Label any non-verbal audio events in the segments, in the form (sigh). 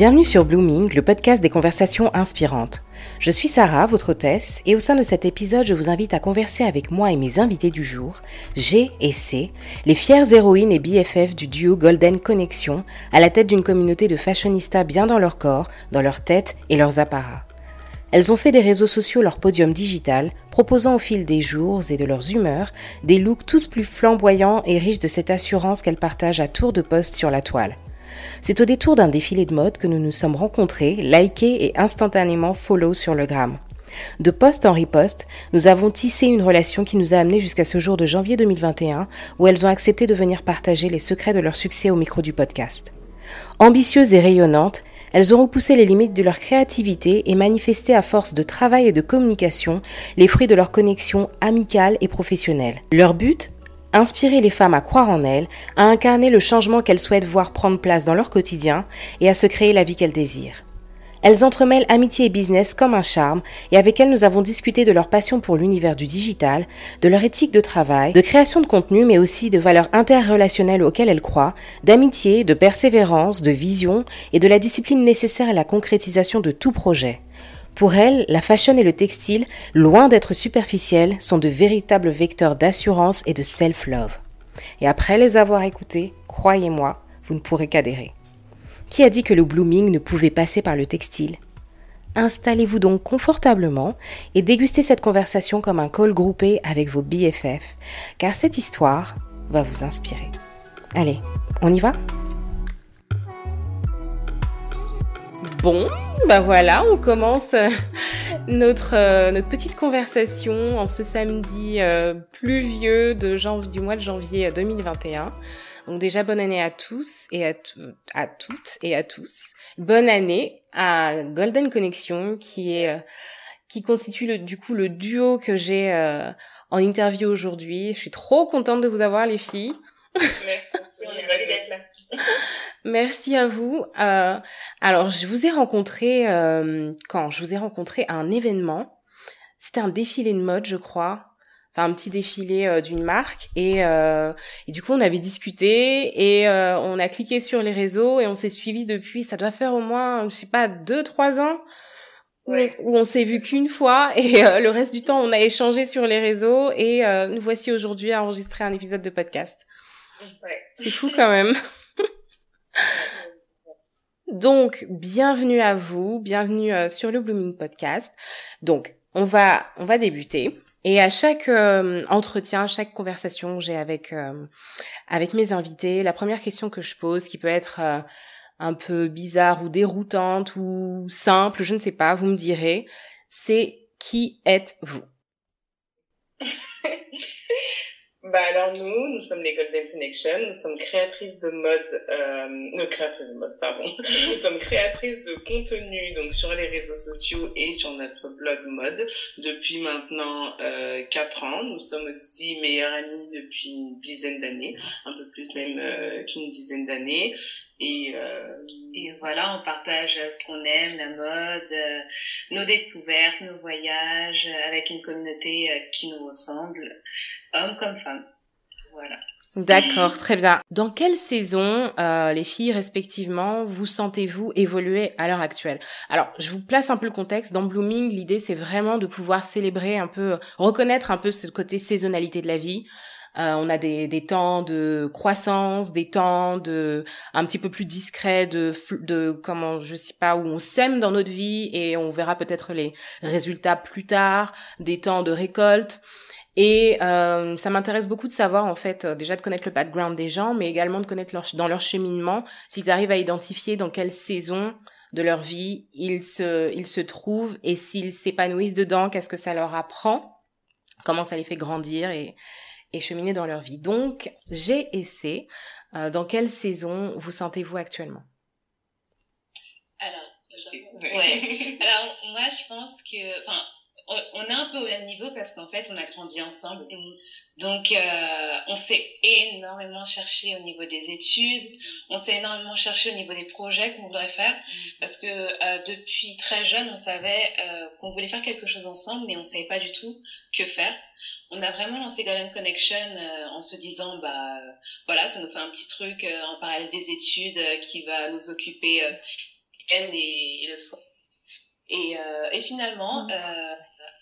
Bienvenue sur Blooming, le podcast des conversations inspirantes. Je suis Sarah, votre hôtesse, et au sein de cet épisode, je vous invite à converser avec moi et mes invités du jour, G et C, les fières héroïnes et BFF du duo Golden Connection, à la tête d'une communauté de fashionistas bien dans leur corps, dans leur tête et leurs apparats. Elles ont fait des réseaux sociaux leur podium digital, proposant au fil des jours et de leurs humeurs des looks tous plus flamboyants et riches de cette assurance qu'elles partagent à tour de poste sur la toile. C'est au détour d'un défilé de mode que nous nous sommes rencontrés, likés et instantanément follow sur le gramme. De poste en riposte, nous avons tissé une relation qui nous a amenés jusqu'à ce jour de janvier 2021 où elles ont accepté de venir partager les secrets de leur succès au micro du podcast. Ambitieuses et rayonnantes, elles ont repoussé les limites de leur créativité et manifesté à force de travail et de communication les fruits de leur connexion amicale et professionnelle. Leur but? Inspirer les femmes à croire en elles, à incarner le changement qu'elles souhaitent voir prendre place dans leur quotidien et à se créer la vie qu'elles désirent. Elles entremêlent amitié et business comme un charme et avec elles nous avons discuté de leur passion pour l'univers du digital, de leur éthique de travail, de création de contenu mais aussi de valeurs interrelationnelles auxquelles elles croient, d'amitié, de persévérance, de vision et de la discipline nécessaire à la concrétisation de tout projet. Pour elle, la fashion et le textile, loin d'être superficiels, sont de véritables vecteurs d'assurance et de self-love. Et après les avoir écoutés, croyez-moi, vous ne pourrez qu'adhérer. Qui a dit que le blooming ne pouvait passer par le textile? Installez-vous donc confortablement et dégustez cette conversation comme un call groupé avec vos BFF, car cette histoire va vous inspirer. Allez, on y va? Bon, bah voilà, on commence euh, notre, euh, notre petite conversation en ce samedi euh, pluvieux de janvier, du mois de janvier 2021. Donc déjà bonne année à tous et à, à toutes et à tous. Bonne année à Golden Connection qui est qui constitue le, du coup le duo que j'ai en interview aujourd'hui. Je suis trop contente de vous avoir les filles. Merci, on est d'être là. Merci à vous. Euh, alors, je vous ai rencontré euh, quand? Je vous ai rencontré à un événement. C'était un défilé de mode, je crois. Enfin, un petit défilé euh, d'une marque. Et, euh, et, du coup, on avait discuté et euh, on a cliqué sur les réseaux et on s'est suivi depuis. Ça doit faire au moins, je sais pas, deux, trois ans. Où, où on s'est vu qu'une fois et le reste du temps on a échangé sur les réseaux et nous voici aujourd'hui à enregistrer un épisode de podcast. Ouais. C'est fou quand même. Donc, bienvenue à vous, bienvenue euh, sur le Blooming Podcast. Donc, on va, on va débuter. Et à chaque euh, entretien, chaque conversation que j'ai avec euh, avec mes invités, la première question que je pose, qui peut être un peu bizarre ou déroutante ou simple, je ne sais pas, vous me direz, c'est qui êtes-vous? (laughs) Bah alors nous, nous sommes les Golden Connection, nous sommes créatrices de mode, euh, non créatrices de mode, pardon, (laughs) nous sommes créatrices de contenu donc sur les réseaux sociaux et sur notre blog mode depuis maintenant euh, 4 ans. Nous sommes aussi meilleures amies depuis une dizaine d'années, un peu plus même euh, qu'une dizaine d'années. Et, euh... et voilà, on partage ce qu'on aime, la mode, euh, nos découvertes, nos voyages, euh, avec une communauté euh, qui nous ressemble, hommes comme femmes. Voilà. D'accord, très bien. Dans quelle saison, euh, les filles respectivement, vous sentez-vous évoluer à l'heure actuelle? Alors, je vous place un peu le contexte. Dans Blooming, l'idée c'est vraiment de pouvoir célébrer un peu, reconnaître un peu ce côté saisonnalité de la vie. Euh, on a des, des, temps de croissance, des temps de un petit peu plus discrets de de comment je sais pas où on sème dans notre vie et on verra peut-être les résultats plus tard, des temps de récolte. Et euh, ça m'intéresse beaucoup de savoir en fait euh, déjà de connaître le background des gens, mais également de connaître leur, dans leur cheminement s'ils arrivent à identifier dans quelle saison de leur vie ils se ils se trouvent et s'ils s'épanouissent dedans, qu'est-ce que ça leur apprend, comment ça les fait grandir et et cheminer dans leur vie. Donc, G et C, euh, dans quelle saison vous sentez-vous actuellement? Alors, (laughs) ouais. Alors, moi, je pense que, enfin, on est un peu au même niveau parce qu'en fait, on a grandi ensemble. Donc, euh, on s'est énormément cherché au niveau des études, on s'est énormément cherché au niveau des projets qu'on voudrait faire, parce que euh, depuis très jeune, on savait euh, qu'on voulait faire quelque chose ensemble, mais on savait pas du tout que faire. On a vraiment lancé Golden Connection euh, en se disant, bah voilà, ça nous fait un petit truc euh, en parallèle des études qui va nous occuper et, le soir. Et, et finalement, mm.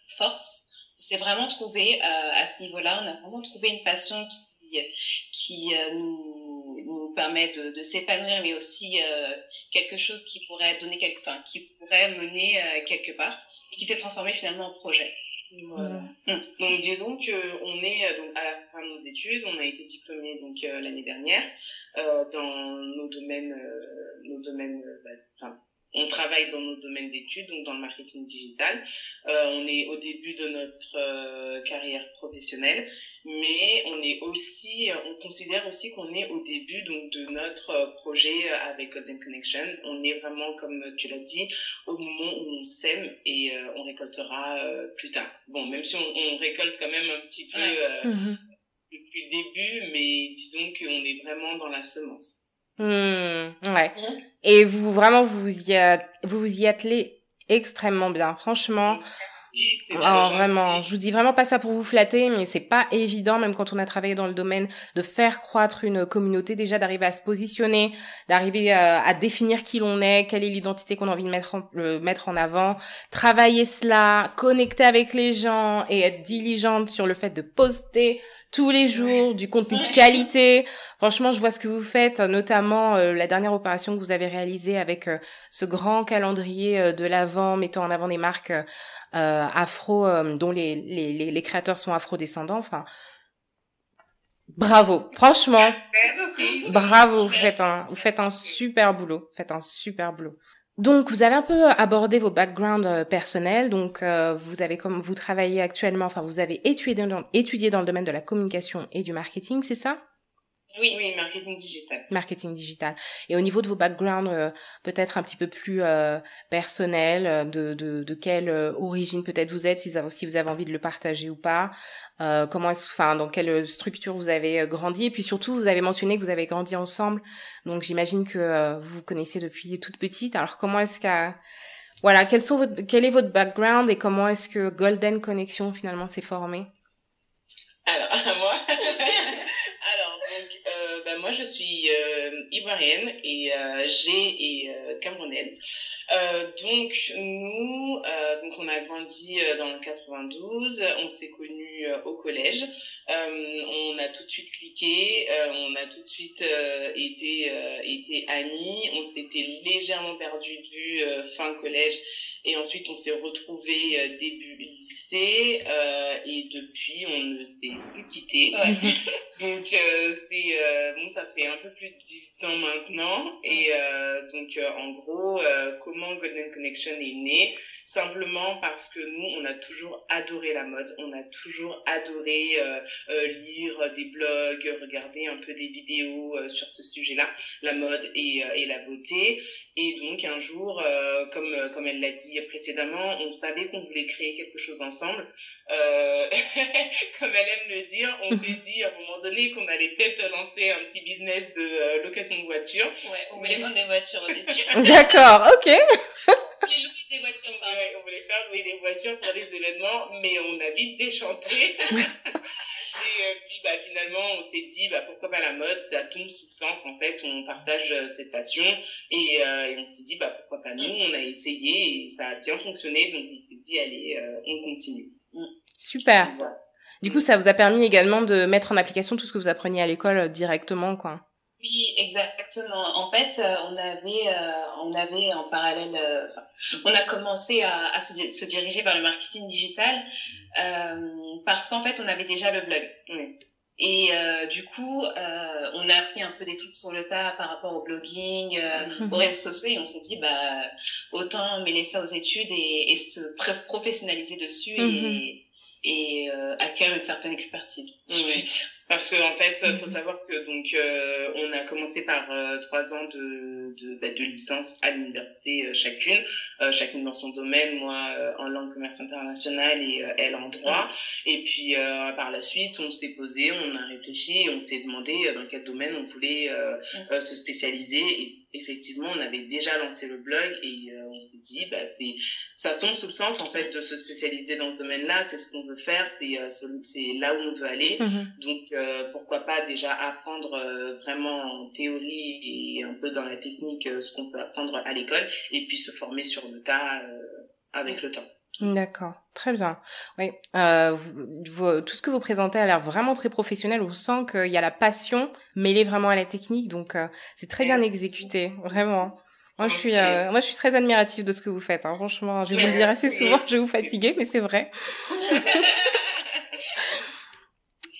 force, c'est vraiment trouvé à ce niveau-là, on a vraiment trouvé une passion qui, qui nous, nous, permet de, de s'épanouir, mais aussi quelque chose qui pourrait donner quelque, enfin, qui pourrait mener quelque part et qui s'est transformé finalement en projet. Voilà. Hum. Donc disons que on est euh, donc à la fin de nos études, on a été diplômé donc euh, l'année dernière euh, dans nos domaines, euh, nos domaines, bah, on travaille dans nos domaines d'études, donc dans le marketing digital. Euh, on est au début de notre euh, carrière professionnelle, mais on est aussi, on considère aussi qu'on est au début donc de notre projet avec Golden Connection. On est vraiment, comme tu l'as dit, au moment où on sème et euh, on récoltera euh, plus tard. Bon, même si on, on, récolte quand même un petit peu ouais. mmh. depuis le début, mais disons qu'on est vraiment dans la semence. Mmh, ouais. Mmh. Et vous vraiment vous y vous vous y attelez extrêmement bien, franchement. Alors, vraiment, je vous dis vraiment pas ça pour vous flatter, mais c'est pas évident, même quand on a travaillé dans le domaine, de faire croître une communauté, déjà d'arriver à se positionner, d'arriver à, à, définir qui l'on est, quelle est l'identité qu'on a envie de mettre en, euh, mettre en avant, travailler cela, connecter avec les gens et être diligente sur le fait de poster tous les jours, du contenu de qualité. Franchement, je vois ce que vous faites, notamment euh, la dernière opération que vous avez réalisée avec euh, ce grand calendrier euh, de l'avant, mettant en avant des marques euh, afro, euh, dont les, les, les, créateurs sont afro-descendants. Enfin, bravo, franchement, bravo. Vous faites un, vous faites un super boulot, vous faites un super boulot. Donc, vous avez un peu abordé vos backgrounds euh, personnels. Donc, euh, vous avez comme vous travaillez actuellement, enfin, vous avez étudié dans, étudié dans le domaine de la communication et du marketing, c'est ça? Oui, oui, marketing digital. Marketing digital. Et au niveau de vos backgrounds, euh, peut-être un petit peu plus euh, personnels, euh, de, de, de quelle euh, origine peut-être vous êtes, si, vous avez envie de le partager ou pas. Euh, comment est-ce, enfin, dans quelle structure vous avez grandi Et puis surtout, vous avez mentionné que vous avez grandi ensemble. Donc, j'imagine que vous vous connaissez depuis toute petite. Alors, comment est-ce qu'à voilà, quels sont votre, quel est votre background et comment est-ce que Golden Connection finalement s'est formé Alors, moi, moi, je suis euh, ivoirienne et euh, j'ai et euh, camerounaise. Euh, donc, nous, euh, donc on a grandi dans le 92. On s'est connus au collège. on a tout de suite cliqué. on a tout de suite été, été amis. On s'était légèrement perdu de vue fin collège. Et ensuite, on s'est retrouvés début lycée. et depuis, on ne s'est plus quitté. Ouais. (laughs) donc, c'est bon, ça fait un peu plus de 10 ans maintenant. Et euh, donc, euh, en gros, euh, comment Golden Connection est né? Simplement parce que nous, on a toujours adoré la mode. On a toujours adoré lire des blogs, regarder un peu des vidéos sur ce sujet-là, la mode et, et la beauté. Et donc, un jour, comme, comme elle l'a dit précédemment, on savait qu'on voulait créer quelque chose ensemble. (laughs) comme elle aime le dire, on s'est (laughs) dit à un moment donné qu'on allait peut-être lancer un petit business de euh, location de voitures. Ouais, on voulait vendre des voitures au début. (laughs) D'accord, ok. on voulait louer des voitures, ouais, on voulait faire louer des voitures pour des événements, mais on a vite déchanté. (laughs) Et euh, puis bah, finalement, on s'est dit bah, pourquoi pas la mode, ça tombe sous sens en fait, on partage euh, cette passion et, euh, et on s'est dit bah, pourquoi pas nous, on a essayé et ça a bien fonctionné donc on s'est dit allez, euh, on continue. Super. Voilà. Du coup, ça vous a permis également de mettre en application tout ce que vous appreniez à l'école euh, directement, quoi. Oui, exactement. En fait, euh, on avait, euh, on avait en parallèle, euh, on a commencé à, à se, se, diriger vers le marketing digital euh, parce qu'en fait, on avait déjà le blog. Oui. Et du coup, on a appris un peu des trucs sur le tas par rapport au blogging, mm-hmm. aux réseaux sociaux, et on s'est dit, bah, autant mêler ça aux études et, et se professionnaliser dessus et et euh, acquiert une certaine expertise, si oui. je puis dire. Parce qu'en en fait, il faut mhm. savoir que donc euh, on a commencé par euh, trois ans de de, bah, de licence à l'université euh, chacune, chacune dans son domaine. Moi en langue commerce internationale et elle en droit. Mhm. Et puis par la suite, on s'est posé, on a réfléchi, et on s'est demandé dans quel domaine on voulait mhm. se spécialiser. Et effectivement, on avait déjà lancé le blog et on s'est dit, bah, c'est, ça tombe sous le sens, en fait, de se spécialiser dans ce domaine-là. C'est ce qu'on veut faire, c'est, euh, c'est là où on veut aller. Mm-hmm. Donc, euh, pourquoi pas déjà apprendre euh, vraiment en théorie et un peu dans la technique ce qu'on peut apprendre à l'école et puis se former sur le tas avec le temps. D'accord, très bien. Oui, euh, tout ce que vous présentez a l'air vraiment très professionnel. On sent qu'il y a la passion mêlée vraiment à la technique, donc euh, c'est très bien exécuté, vraiment. Moi, je suis, euh, moi, je suis très admirative de ce que vous faites. Hein. Franchement, je vais vous le dire assez souvent, je vais vous fatiguer, mais c'est vrai. (laughs)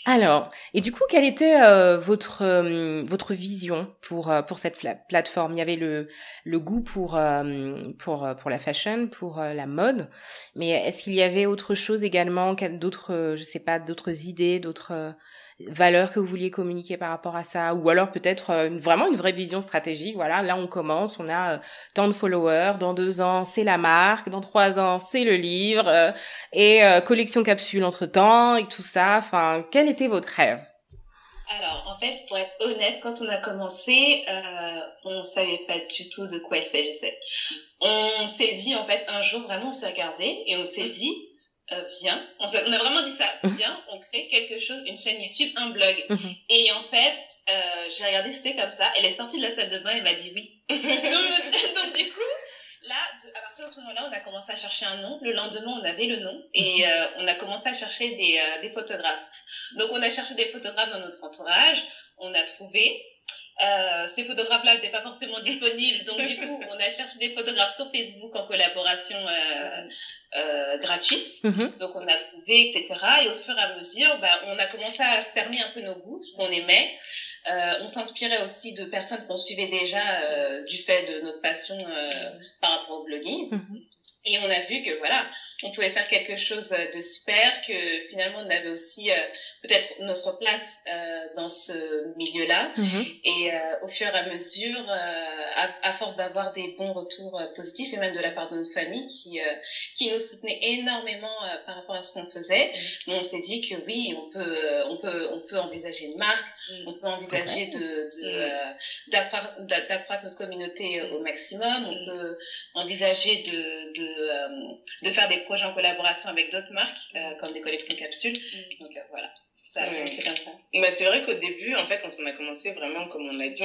Alors, et du coup, quelle était euh, votre euh, votre vision pour euh, pour cette plateforme? Il y avait le le goût pour pour pour la fashion, pour la mode, mais est-ce qu'il y avait autre chose également, d'autres je sais pas, d'autres idées, d'autres valeurs que vous vouliez communiquer par rapport à ça ou alors peut-être euh, vraiment une vraie vision stratégique. Voilà là on commence on a euh, tant de followers dans deux ans c'est la marque dans trois ans c'est le livre euh, et collection capsule entre temps et tout ça. Enfin quel était votre rêve? Alors, en fait, pour être honnête, quand on a commencé, euh, on savait pas du tout de quoi il s'agissait. On s'est dit, en fait, un jour, vraiment, on s'est regardé et on s'est dit, euh, viens, on, a vraiment dit ça, mhm. viens, on crée quelque chose, une chaîne YouTube, un blog. Mhm. Et en fait, euh, j'ai regardé, c'était comme ça. Elle est sortie de la salle de bain et m'a dit oui. (laughs) donc, du coup, là, à partir de ce moment-là, on a commencé à chercher un nom. Le lendemain, on avait le nom et mhm. euh, on a commencé à chercher des, euh, des photographes. Donc, on a cherché des photographes dans notre entourage. On a trouvé. Euh, ces photographes-là n'étaient pas forcément disponibles, donc du coup, on a cherché des photographes sur Facebook en collaboration euh, euh, gratuite. Mhm. Donc, on a trouvé, etc. Et au fur et à mesure, bah, on a commencé à cerner un peu nos goûts, ce qu'on aimait. Euh, on s'inspirait aussi de personnes qu'on suivait déjà euh, du fait de notre passion euh, par rapport au blogging. Mhm. Et on a vu que voilà, on pouvait faire quelque chose de super, que finalement on avait aussi euh, peut-être notre place euh, dans ce milieu-là. Mhm. Et euh, au fur et à mesure, à, à, force d'avoir des bons retours positifs et même de la part de notre famille qui qui nous soutenait énormément par rapport à ce qu'on faisait, mhm. on s'est dit que oui, on peut on peut on peut envisager une marque, mhm. on peut envisager de d'accroître notre communauté au maximum, on peut envisager de, de euh, de, faire des projets en collaboration avec d'autres marques, euh, comme des collections capsules. Mm. Donc euh, voilà. Ça, c'est comme ça. Bah, c'est vrai qu'au début, en fait, quand on a commencé vraiment, comme on l'a dit,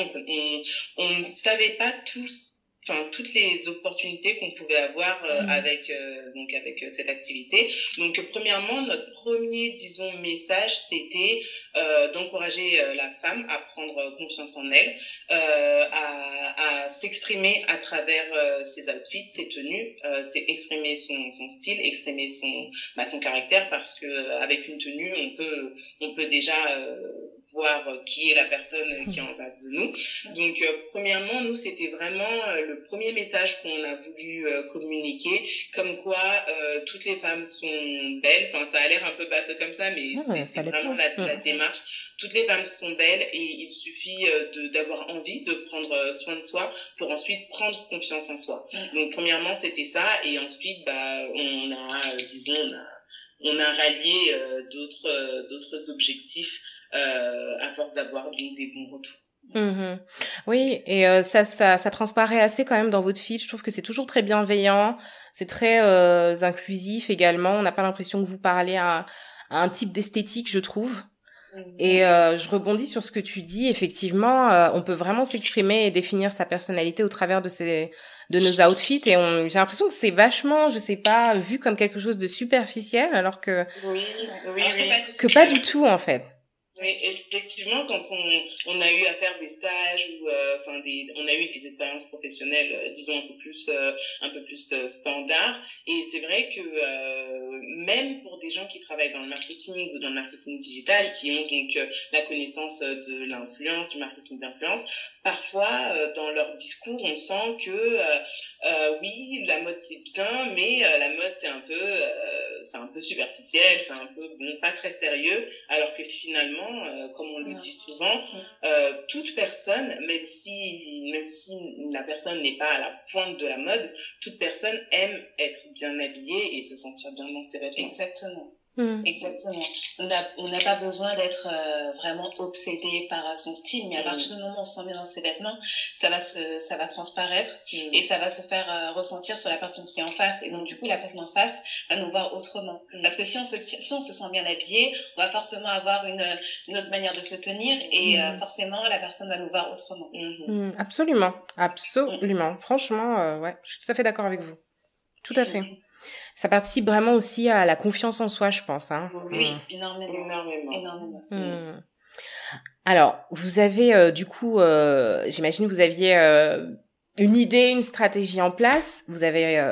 on ne savait pas tous enfin toutes les opportunités qu'on pouvait avoir euh, mm. avec euh, donc avec euh, cette activité. Donc premièrement notre premier disons message c'était d'encourager la femme à prendre confiance en elle, à, à s'exprimer à travers ses outfits, ses tenues, c'est exprimer son, son style, exprimer son bah, son caractère parce que avec une tenue on peut on peut déjà voir euh, qui est la personne euh, qui est en face de nous. Donc, euh, premièrement, nous, c'était vraiment le premier message qu'on a voulu communiquer, comme quoi toutes les femmes sont belles. Enfin, ça a l'air un peu bateau comme ça, mais c'est vraiment la, la, démarche. Toutes les femmes sont belles et il suffit d'avoir envie de prendre soin de soi pour ensuite prendre confiance en soi. Donc, premièrement, c'était ça. Et ensuite, bah, on a, disons, on a, on a rallié d'autres d'autres objectifs à force d'avoir des bons retours. Mmh oui, et euh, ça, ça, ça transparaît assez quand même dans votre feed. Je trouve que c'est toujours très bienveillant, c'est très euh, inclusif également. On n'a pas l'impression que vous parlez à, à un type d'esthétique, je trouve. Mmh. Et euh, je rebondis sur ce que tu dis. Effectivement, euh, on peut vraiment s'exprimer et définir sa personnalité au travers de ces, de nos outfits. Et on, j'ai l'impression que c'est vachement, je sais pas, vu comme quelque chose de superficiel, alors que oui, oui, que pas du tout en fait. Oui, effectivement, quand on, on a eu à faire des stages ou euh, enfin des, on a eu des expériences professionnelles, euh, disons un peu plus, euh, un peu plus standard. Et c'est vrai que même pour des gens qui travaillent dans le marketing ou dans le marketing digital, qui ont donc la connaissance de l'influence, du marketing d'influence, parfois dans leur discours, on sent que oui, la mode c'est bien, mais la mode c'est un peu, c'est un peu superficiel, c'est un peu bon, pas très sérieux, alors que finalement euh, comme on le dit souvent, euh, toute personne, même si, même si la personne n'est pas à la pointe de la mode, toute personne aime être bien habillée et se sentir bien dans ses vêtements. Exactement. Mm. Exactement. On n'a pas besoin d'être euh, vraiment obsédé par euh, son style, mais à mm. partir du moment où on se sent bien dans ses vêtements, ça va se, ça va transparaître mm. et ça va se faire euh, ressentir sur la personne qui est en face. Et donc, du coup, la personne en face va nous voir autrement. Parce que si on se, si on se sent bien habillé, on va forcément avoir une, une autre manière de se tenir et forcément, la personne va nous voir autrement. Absolument. Absolument. Franchement, ouais, je suis tout à fait d'accord avec vous. Tout à fait ça participe vraiment aussi à la confiance en soi, je pense. Hein. Oui, mmh. énormément. Énormément. Mmh. Alors, vous avez euh, du coup, euh, j'imagine vous aviez euh, une idée, une stratégie en place. Vous avez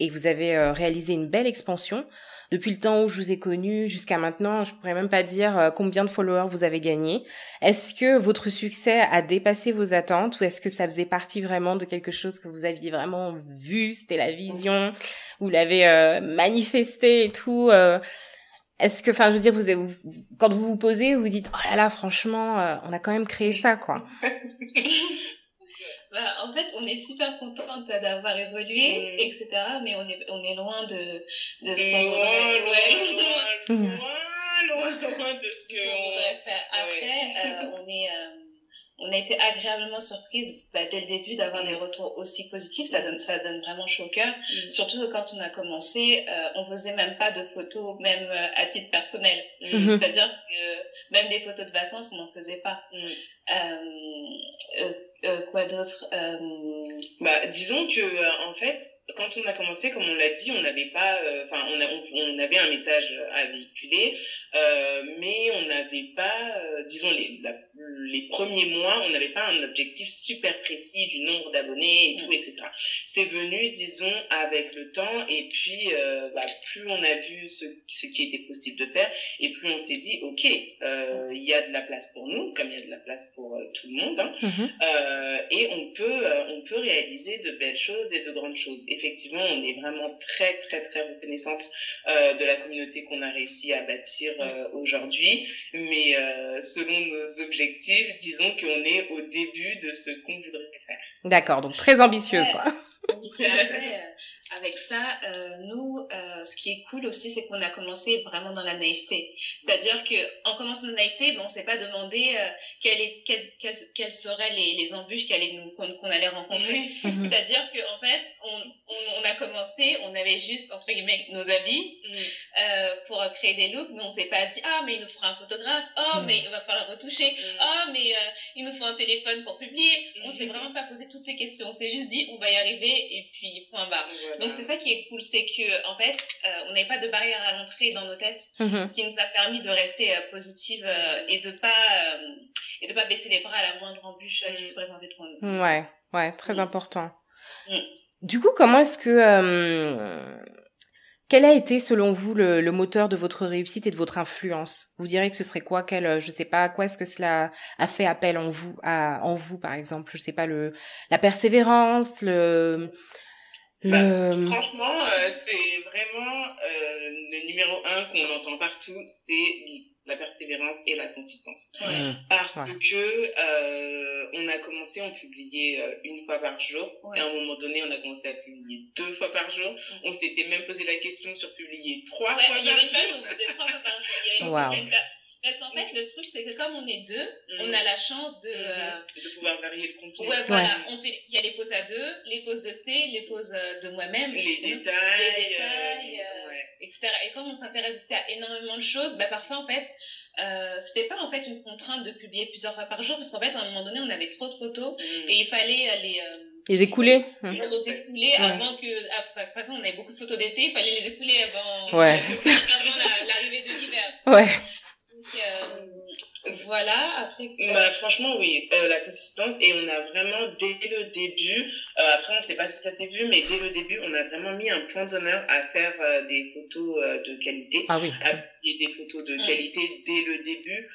et vous avez réalisé une belle expansion depuis le temps où je vous ai connu jusqu'à maintenant, je pourrais même pas dire euh, combien de followers vous avez gagné. Est-ce que votre succès a dépassé vos attentes ou est-ce que ça faisait partie vraiment de quelque chose que vous aviez vraiment vu, c'était la vision, vous l'avez euh, manifesté et tout euh, est-ce que, enfin, je veux dire, vous, quand vous vous posez, vous vous dites, oh là là, franchement, on a quand même créé ça, quoi. (laughs) Bah, en fait, on est super contente d'avoir évolué, mm. etc. Mais on est, on est loin de, de ce qu'on voudrait. Loin, loin, loin, loin, de ce qu'on voudrait faire. Après, euh, on est, euh, on a été agréablement surprise bah, dès le début d'avoir des retours aussi positifs. Ça donne, ça donne vraiment chaud au cœur. Mm. Surtout que quand on a commencé, euh, on faisait même pas de photos, même euh, à titre personnel. Mm. C'est-à-dire que même des photos de vacances, on n'en faisait pas. Mm. Euh, quoi d'autre euh... Bah, disons que euh, en fait, quand on a commencé, comme on l'a dit, on n'avait pas, euh, enfin, on, on, avait un message à véhiculer, mais on n'avait pas, disons les les premiers mois, on n'avait pas un objectif super précis du nombre d'abonnés et tout, etc. C'est venu, disons, avec le temps, et puis bah, plus on a vu ce, ce qui était possible de faire, et plus on s'est dit, ok, il y a de la place pour nous, comme il y a de la place pour tout le monde. Hein. Mm-hmm. Euh, et on peut, euh, on peut réaliser de belles choses et de grandes choses. Effectivement, on est vraiment très, très, très reconnaissante euh, de la communauté qu'on a réussi à bâtir aujourd'hui. Mais selon nos objectifs, disons qu'on est au début de ce qu'on voudrait faire. D'accord, donc très ambitieuse, quoi. Avec ça, euh, nous, euh, ce qui est cool aussi, c'est qu'on a commencé vraiment dans la naïveté. C'est-à-dire que en commençant dans la naïveté, bon, on s'est pas demandé euh, quelles, quelles, quelles, seraient les, les embûches qu'on allait rencontrer. Mhm. C'est-à-dire qu'en en fait, on, on, a commencé, on avait juste entre guillemets nos habits mm. euh, pour créer des looks, mais on s'est pas dit ah mais il nous fera un photographe, oh mm. mais il va falloir retoucher, mm. oh mais euh, il nous faut un téléphone pour publier. On s'est vraiment pas posé toutes ces questions. On s'est juste dit on va y arriver et puis point barre. Donc c'est ça qui est cool, c'est que en fait, euh, on n'avait pas de barrière à l'entrée dans nos têtes, mm-hmm. ce qui nous a permis de rester euh, positive euh, et de pas et de pas baisser les bras à la moindre embûche qui se présentait devant nous. Ouais, ouais, très important. Mm. Du coup, comment est-ce que quel a été, selon vous, le, moteur de votre réussite et de votre influence? Vous direz que ce serait quoi? Quel, je sais pas, quoi est-ce que cela a fait appel en vous, en vous, par exemple? Je sais pas, le, la persévérance, le, bah, franchement, euh, c'est vraiment euh, le numéro un qu'on entend partout, c'est la persévérance et la consistance. Mmh. Parce que euh, on a commencé, on publiait euh, une fois par jour. Et à un moment donné, on a commencé à publier deux fois par jour. Mmh. On s'était même posé la question sur publier trois fois par jour. trois fois par jour. Wow. Parce qu'en fait, le truc, c'est que comme on est deux, mm. on a la chance de... Mm-hmm. de pouvoir varier le contenu. Ouais, voilà. On fait, il y a les poses à deux, les poses de C, les poses euh, de moi-même. Les détails. Les détails, euh, etc. Et comme on s'intéresse aussi à énormément de choses, bah, parfois, en fait, euh, c'était pas en fait une contrainte de publier plusieurs fois par jour, parce qu'en fait, à un moment donné, on avait trop de photos mm. et il fallait les... Euh, les écouler Les écouler avant que... Ah, de toute façon, on avait beaucoup de photos d'été, il fallait les écouler avant, ouais. (laughs) avant l'arrivée de l'hiver. Ouais. Euh, voilà, après. Bah, franchement, oui, euh, la consistance. Et on a vraiment, dès le début, euh, après, on ne sait pas si ça s'est vu, mais dès le début, on a vraiment mis un point d'honneur à faire des photos de qualité. Ah oui. À des photos de qualité dès le début.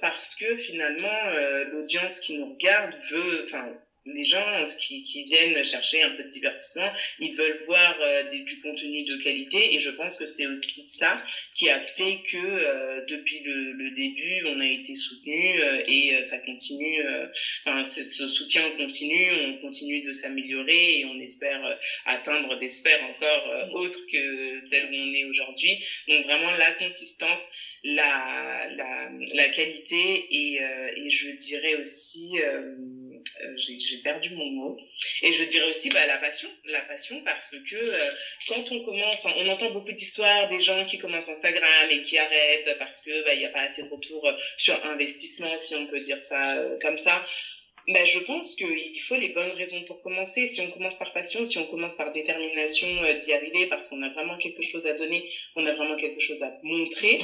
parce que finalement, l'audience qui nous regarde veut, enfin, les gens qui, qui viennent chercher un peu de divertissement, ils veulent voir euh, des, du contenu de qualité et je pense que c'est aussi ça qui a fait que euh, depuis le, le, début, on a été soutenu euh, et ça continue, enfin ce soutien continue, on continue de s'améliorer et on espère atteindre des sphères encore autres que celles où on est aujourd'hui. Donc vraiment la consistance, la, la, la qualité et, et je dirais aussi euh, j'ai perdu mon mot. Et je dirais aussi bah, la passion, la passion parce que euh, quand on commence, on entend beaucoup d'histoires des gens qui commencent Instagram et qui arrêtent parce que bah, il n'y a pas assez de retour sur investissement, si on peut dire ça euh, comme ça. Bah, je pense qu'il faut les bonnes raisons pour commencer. Si on commence par passion, si on commence par détermination d'y arriver parce qu'on a vraiment quelque chose à donner, on a vraiment quelque chose à montrer,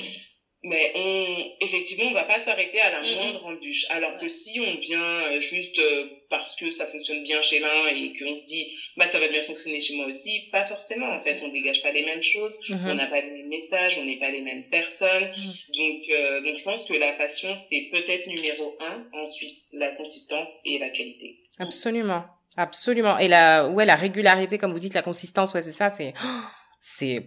mais on, effectivement, on va pas s'arrêter à la moindre embûche. Alors que si on vient euh, juste euh, parce que ça fonctionne bien chez l'un et qu'on se dit, bah, ça va bien fonctionner chez moi aussi, pas forcément, en fait. On dégage pas les mêmes choses, mm-hmm. on n'a pas les mêmes messages, on n'est pas les mêmes personnes. Mm. Donc, euh, donc, je pense que la passion, c'est peut-être numéro un. Ensuite, la consistance et la qualité. Absolument. Absolument. Et la, ouais, la régularité, comme vous dites, la consistance, ouais, c'est ça, c'est, (gasps) c'est,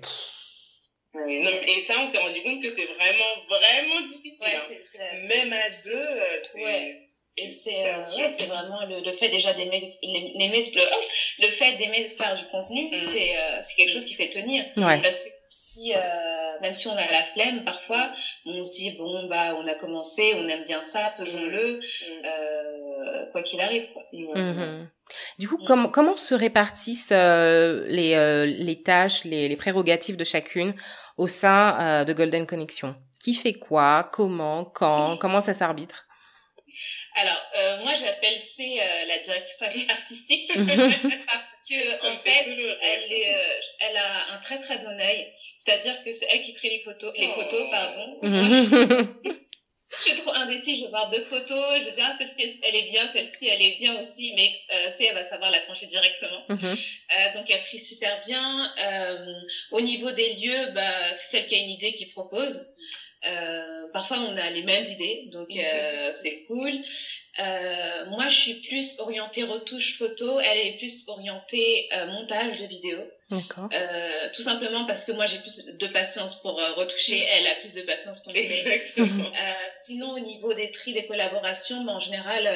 et ça, on s'est rendu compte que c'est vraiment, vraiment difficile. Hein. Même à deux, euh, c'est. Ouais. Et c'est euh, ouais, c'est vraiment le, le fait déjà d'aimer d'aimer le, le fait d'aimer de faire du contenu, mm. c'est euh, c'est quelque chose qui fait tenir. Ouais. Parce que si euh, même si on a la flemme parfois, on se dit bon bah on a commencé, on aime bien ça, faisons-le, mm. euh, quoi qu'il arrive. Quoi. Mm-hmm. Du coup, comment comment se répartissent euh, les, euh, les tâches, les, les prérogatives de chacune au sein euh, de Golden Connection Qui fait quoi? Comment? Quand? Comment ça s'arbitre? Alors, euh, moi, j'appelle c'est euh, la directrice (laughs) artistique. (laughs) Parce que en fait, elle, est, euh, elle a un très très bon œil. C'est-à-dire que c'est elle qui trie les photos, les photos, pardon. je suis (laughs) trop (laughs) indécise, je voir deux photos, je dis ah celle-ci elle est bien, celle-ci elle est bien aussi, mais euh, c'est elle va savoir la trancher directement. Mhm. euh, donc elle trie super bien. Euh, au niveau des lieux, bah c'est celle qui a une idée qui propose. Euh, parfois on a les mêmes idées, donc euh, c'est cool. Euh, moi, je suis plus orientée retouche photo, elle est plus orientée euh, montage de vidéo. D'accord. Euh, tout simplement parce que moi, j'ai plus de patience pour retoucher, elle a plus de patience pour les (laughs) Exactement. Euh, sinon, au niveau des tris, des collaborations, ben, en général,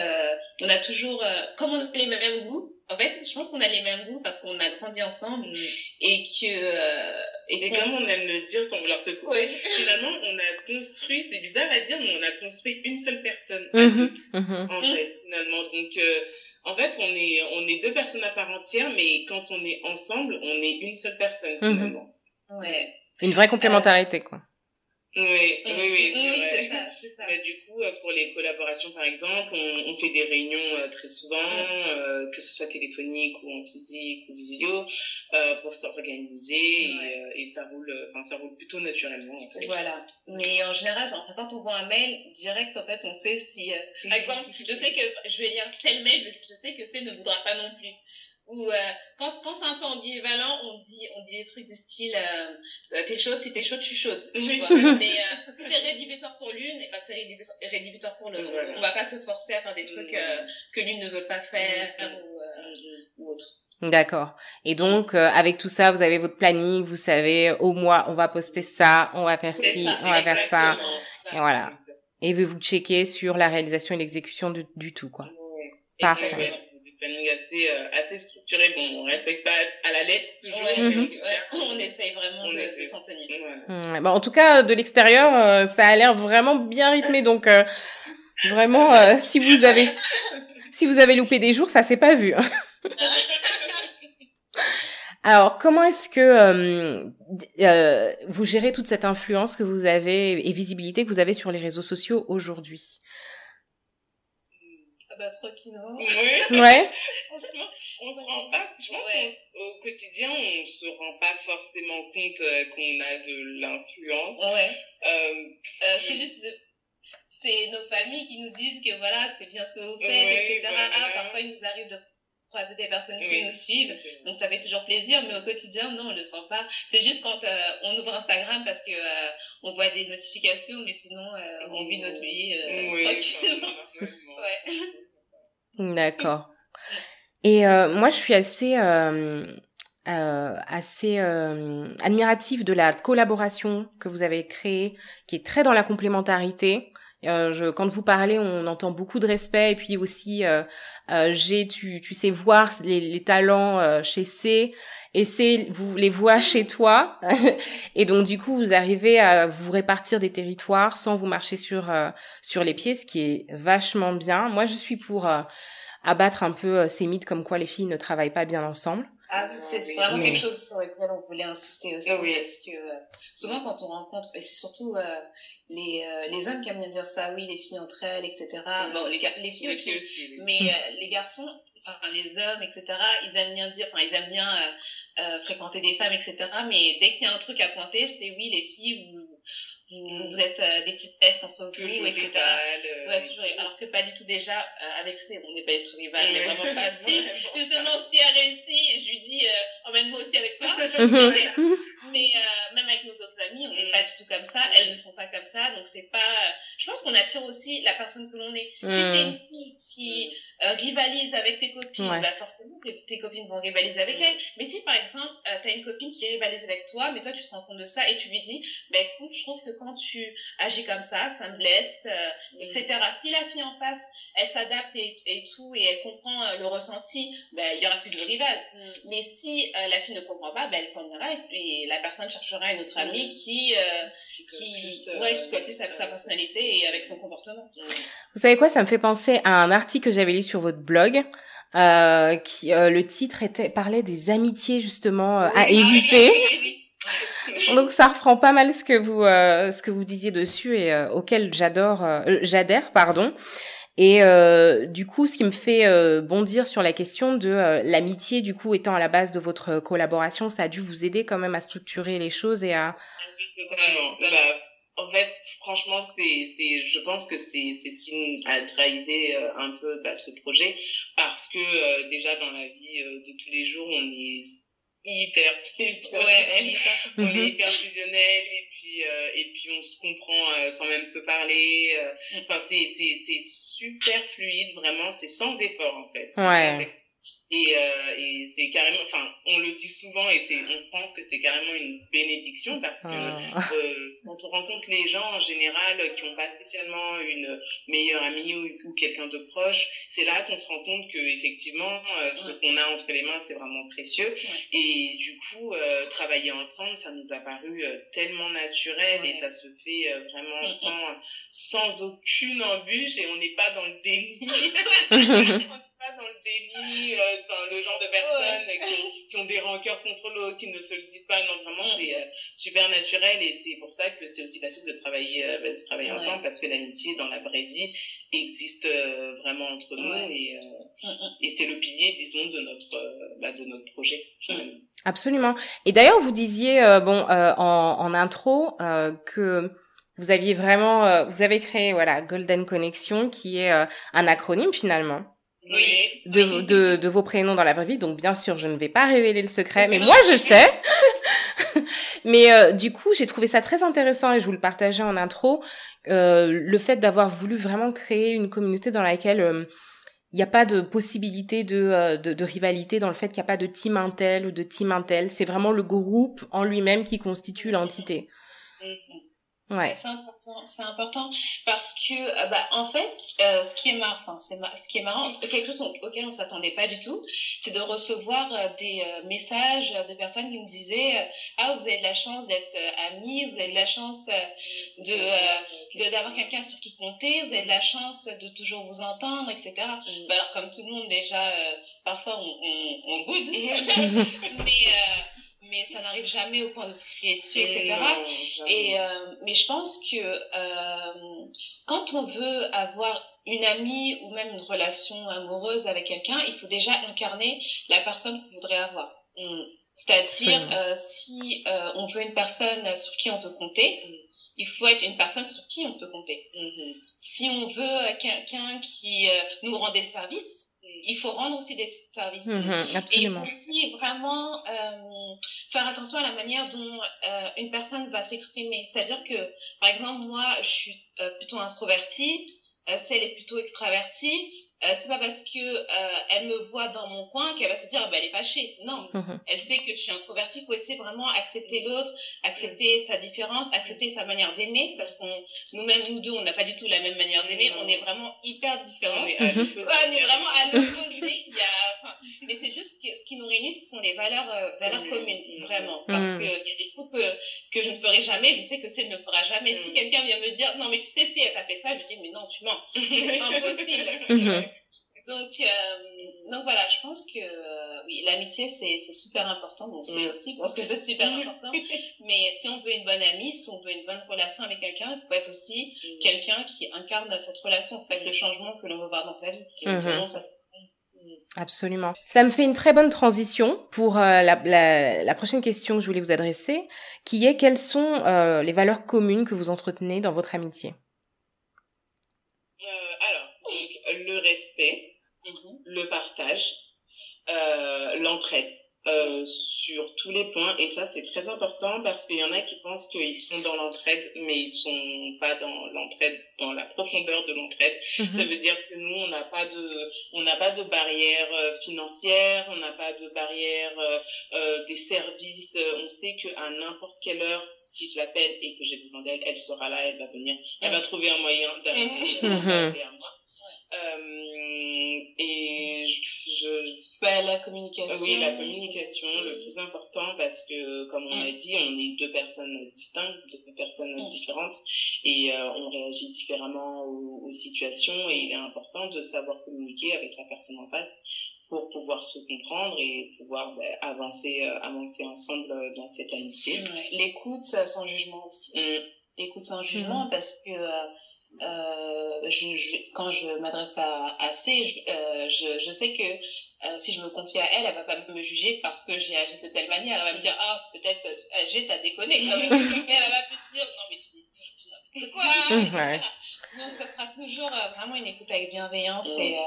on a toujours, comme on a les mêmes goûts, en fait, je pense qu'on a les mêmes goûts parce qu'on a grandi ensemble mm. et que... Euh, et, et comme on aime le dire sans vouloir te couper, finalement, on a construit, c'est bizarre à dire, mais on a construit une seule personne à mm-hmm. deux, mm-hmm. en fait, finalement. Donc, euh, en fait, on est, on est deux personnes à part entière, mais quand on est ensemble, on est une seule personne, mm-hmm. finalement. Ouais. Une vraie complémentarité, quoi. Oui, oui, oui, oui c'est ça, c'est ça. Mais du coup, euh, pour les collaborations, par exemple, on, on fait des réunions euh, très souvent, euh, que ce soit téléphonique ou en physique ou visio, euh, pour s'organiser et, et, ça roule, enfin, ça roule plutôt naturellement, en fait. Voilà. Mais en général, quand on voit un mail direct, en fait, on sait si, par exemple, je sais que je vais lire tel mail, je sais que c'est ne voudra pas non plus ou euh, quand, quand c'est un peu ambivalent, on dit, on dit des trucs du style euh, t'es chaude, si t'es chaude, je suis chaude. Tu vois Mais euh, (laughs) si c'est rédhibitoire pour l'une, et ben c'est rédhibitoire pour l'autre. Voilà. On va pas se forcer à faire des trucs euh, que l'une ne veut pas faire ou, euh, ou autre. D'accord. Et donc, euh, avec tout ça, vous avez votre planning, vous savez, au mois, on va poster ça, on va faire ci, ça, on va faire ça. ça. Et voilà. Et vous vous checker sur la réalisation et l'exécution du, du tout, quoi. Oui. Parfait planning assez, euh, assez structuré. Bon, on respecte pas à la lettre toujours. Ouais, mais (laughs) ouais, on essaye vraiment on de, essaie. de s'en tenir. Voilà. Mmh, bah, en tout cas, de l'extérieur, euh, ça a l'air vraiment bien rythmé. Donc, euh, vraiment, euh, si vous avez, si vous avez loupé des jours, ça s'est pas vu. Hein. (laughs) Alors, comment est-ce que euh, euh, vous gérez toute cette influence que vous avez et visibilité que vous avez sur les réseaux sociaux aujourd'hui? Bah, tranquillement. (laughs) Ouais. ouais. (laughs) Franchement, on se rend pas, je pense ouais. qu'au quotidien, on se rend pas forcément compte euh, qu'on a de l'influence. Ouais. Euh, euh, c'est juste, c'est nos familles qui nous disent que voilà, c'est bien ce que vous faites, ouais, etc. Voilà. Ah, parfois, il nous arrive de croiser des personnes qui oui, nous suivent. Donc ça fait toujours plaisir, mais au quotidien, non, on le sent pas. C'est juste quand euh, on ouvre Instagram parce que euh, on voit des notifications, mais sinon euh, on vit notre vie euh, oui, (laughs) tranquillement. ouais. D'accord. Et moi, je suis assez euh, assez euh, admiratif de la collaboration que vous avez créée, qui est très dans la complémentarité. Euh, je, quand vous parlez, on entend beaucoup de respect et puis aussi, euh, euh j'ai, tu, tu sais voir les, les talents chez C et C vous les voit chez toi (laughs) et donc du coup vous arrivez à vous répartir des territoires sans vous marcher sur sur les pieds, ce qui est vachement bien. Moi, je suis pour abattre un peu ces mythes comme quoi les filles ne travaillent pas bien ensemble. Ah oui, c'est vraiment quelque chose sur lequel on voulait insister aussi. Oui. Parce que euh, souvent, quand on rencontre, et c'est surtout euh, les, euh, les hommes qui aiment bien dire ça, oui, les filles entre elles, etc. Bon, les, les filles aussi, mais les garçons, enfin, les hommes, etc., ils aiment bien dire, enfin, ils aiment bien fréquenter des femmes, etc. Mais dès qu'il y a un truc à pointer, c'est oui, les filles, vous vous, êtes euh, des petites pestes entre vous, etc. Euh, ouais, toujours, alors que pas du tout déjà, euh, avec C, on n'est pas du tout rival, mais vraiment pas. (laughs) Si, justement, si elle réussit, je lui dis, emmène-moi aussi avec toi. (laughs) (laughs) mais même avec nos autres amis, on n'est mm. pas du tout comme ça, elles ne sont pas comme ça, donc c'est pas. Je pense qu'on attire aussi la personne que l'on est. Si t'es une mm. fille qui rivalise avec tes copines, bah forcément tes, copines vont rivaliser avec mm. elle. Mais si par exemple, t'as une copine qui rivalise avec toi, mais toi tu te rends compte de ça et tu lui dis, bah écoute, je trouve que quand tu agis comme ça, ça me blesse, euh, mm. etc. Si la fille en face, elle s'adapte et, tout, et elle comprend euh, le ressenti, ben, il y aura plus de rival. Mm. Mais si euh, la fille ne comprend pas, ben, elle s'en ira et, la personne cherchera une autre amie qui, qui, ouais, qui colle plus avec sa personnalité et avec son comportement. Vous savez quoi, ça me fait penser à un article que j'avais lu sur votre blog. Euh, qui le titre était parlait des amitiés justement à éviter. (laughs) Donc ça reprend pas mal ce que vous euh, ce que vous disiez dessus et euh, auquel j'adore euh, j'adhère pardon. Et du coup, ce qui me fait bondir sur la question de l'amitié, du coup, étant à la base de votre collaboration, ça a dû vous aider quand même à structurer les choses et à. Bah, en fait, franchement, c'est, c'est, je pense que c'est, c'est ce qui a drivé un peu bah, ce projet, parce que déjà dans la vie de tous les jours, on est hyper (laughs) fusionnel. Ouais, on est hyper fusionnel et puis euh, et puis on se comprend euh, sans même se parler. Euh. Enfin c'est c'est c'est super fluide vraiment, c'est sans effort en fait. Ouais. Et, euh, et c'est carrément, enfin, on le dit souvent et c'est, on pense que c'est carrément une bénédiction parce que ah. euh, quand on rencontre les gens en général qui n'ont pas spécialement une meilleure amie ou, ou quelqu'un de proche, c'est là qu'on se rend compte que effectivement, euh, ce qu'on a entre les mains, c'est vraiment précieux. Et du coup, euh, travailler ensemble, ça nous a paru euh, tellement naturel et ça se fait vraiment mm, mm. sans, sans aucune embûche et on n'est pas dans le déni. (laughs) (laughs) pas dans le déni, euh, le genre de personnes qui, qui, ont des rancœurs contre l'autre, qui ne se le disent pas. Non, vraiment, c'est euh, super naturel et c'est pour ça que c'est aussi facile de travailler, euh, bah, de travailler ensemble parce que l'amitié dans la vraie vie existe euh, vraiment entre nous et, mm, mm. et c'est le pilier, disons, de notre, bah, de notre projet. Absolument. Et d'ailleurs, vous disiez, bon, en, en intro, que vous aviez vraiment, vous avez créé voilà Golden Connection, qui est un acronyme finalement oui. de, de, de, vos prénoms dans la vraie vie. Donc, bien sûr, je ne vais pas révéler le secret, mais moi, je sais. (laughs) mais euh, du coup, j'ai trouvé ça très intéressant et je vous le partageais en intro. Euh, le fait d'avoir voulu vraiment créer une communauté dans laquelle euh, il n'y a pas de possibilité de, euh, de, de, rivalité dans le fait qu'il n'y a pas de team Intel ou de team Intel. C'est vraiment le groupe en lui-même qui constitue l'entité. Mm-hmm. Ouais. C'est important, c'est important parce que euh, bah en fait euh, ce qui est marrant, enfin c'est ce qui est marrant, quelque chose auquel on s'attendait pas du tout, c'est de recevoir euh, des messages de personnes qui nous disaient ah vous avez de la chance d'être amis, vous avez de la chance de d'avoir quelqu'un sur qui compter, vous avez de la chance de toujours vous entendre, etc. Mm. Bah, alors comme tout le monde déjà parfois on on, on boude, (laughs) (laughs) mais mais ça n'arrive jamais au point de se crier dessus, etc. et euh, mais je pense que euh, quand on veut avoir une amie ou même une relation amoureuse avec quelqu'un, il faut déjà incarner la personne qu'on voudrait avoir. Mm. C'est-à-dire, euh, si euh, on veut une personne sur qui on veut compter, mm. il faut être une personne sur qui on peut compter. Mm-hmm. Si on veut quelqu'un qui euh, nous rend des services, il faut rendre aussi des services. Mm-hmm, et il faut aussi vraiment euh, faire attention à la manière dont euh, une personne va s'exprimer. C'est-à-dire que, par exemple, moi, je suis euh, plutôt introvertie. euh, si elle est plutôt extravertie, euh, c'est pas parce que euh, elle me voit dans mon coin qu'elle va se dire bah elle est fâchée. Non, mhm. elle sait que je suis introvertie. Faut essayer vraiment accepter l'autre, accepter sa différence, accepter sa manière d'aimer parce qu'on nous-mêmes nous deux on n'a pas du tout la même manière d'aimer. On est vraiment hyper différents. On est, on est vraiment à l'opposé. Il y a, mais c'est juste que ce qui nous réunit ce sont les valeurs euh, valeurs communes vraiment parce mhm. que il y a des trucs que que je ne ferai jamais. Je sais que c'est ne le fera jamais. Si mhm. quelqu'un vient me dire non mais tu sais si elle t'a fait ça, je dis mais non tu mens. (laughs) C'est impossible. Donc, euh, donc voilà, je pense que euh, oui, l'amitié c'est super important. Bon, c'est mm. aussi parce que c'est super important. Mais si on veut une bonne amie, si on veut une bonne relation avec quelqu'un, il faut être aussi mm. quelqu'un qui incarne cette relation, en fait, le changement que l'on veut voir dans sa vie. Mm-hmm. Sinon, ça Absolument. Ça me fait une très bonne transition pour euh, la, la, la, prochaine question que je voulais vous adresser, qui est quelles sont euh, les valeurs communes que vous entretenez dans votre amitié? Euh, Alors, donc, le respect, Mhm. le partage, euh, l'entraide. Euh, sur tous les points et ça c'est très important parce qu'il y en a qui pensent qu'ils sont dans l'entraide mais ils sont pas dans l'entraide dans la profondeur de l'entraide mhm. ça veut dire que nous on n'a pas de on n'a pas de barrière euh, financière on n'a pas de barrière euh, des services on sait que à n'importe quelle heure si je l'appelle et que j'ai besoin d'elle elle sera là elle va venir elle va trouver un moyen d'arriver (laughs) mhm. à moi euh, et je, je bah, la communication. Oui, la communication, le plus important parce que, comme on mm. a dit, on est deux personnes distinctes, deux personnes mm. différentes et euh, on réagit différemment aux, aux, situations et il est important de savoir communiquer avec la personne en face pour pouvoir se comprendre et pouvoir bah, avancer, euh, avancer ensemble dans cette amitié. L'écoute sans jugement aussi. Mm. L'écoute sans jugement parce que euh, je, je, quand je m'adresse à, à C, je, euh, je, je, sais que euh, si je me confie à elle, elle va pas me juger parce que j'ai agi de telle manière. Elle va me dire ah peut-être euh, j'ai t'as déconné quand même, (laughs) mais elle va plus dire non mais tu dis n'importe quoi. (laughs) Ouais. Donc ça sera toujours euh, vraiment une écoute avec bienveillance et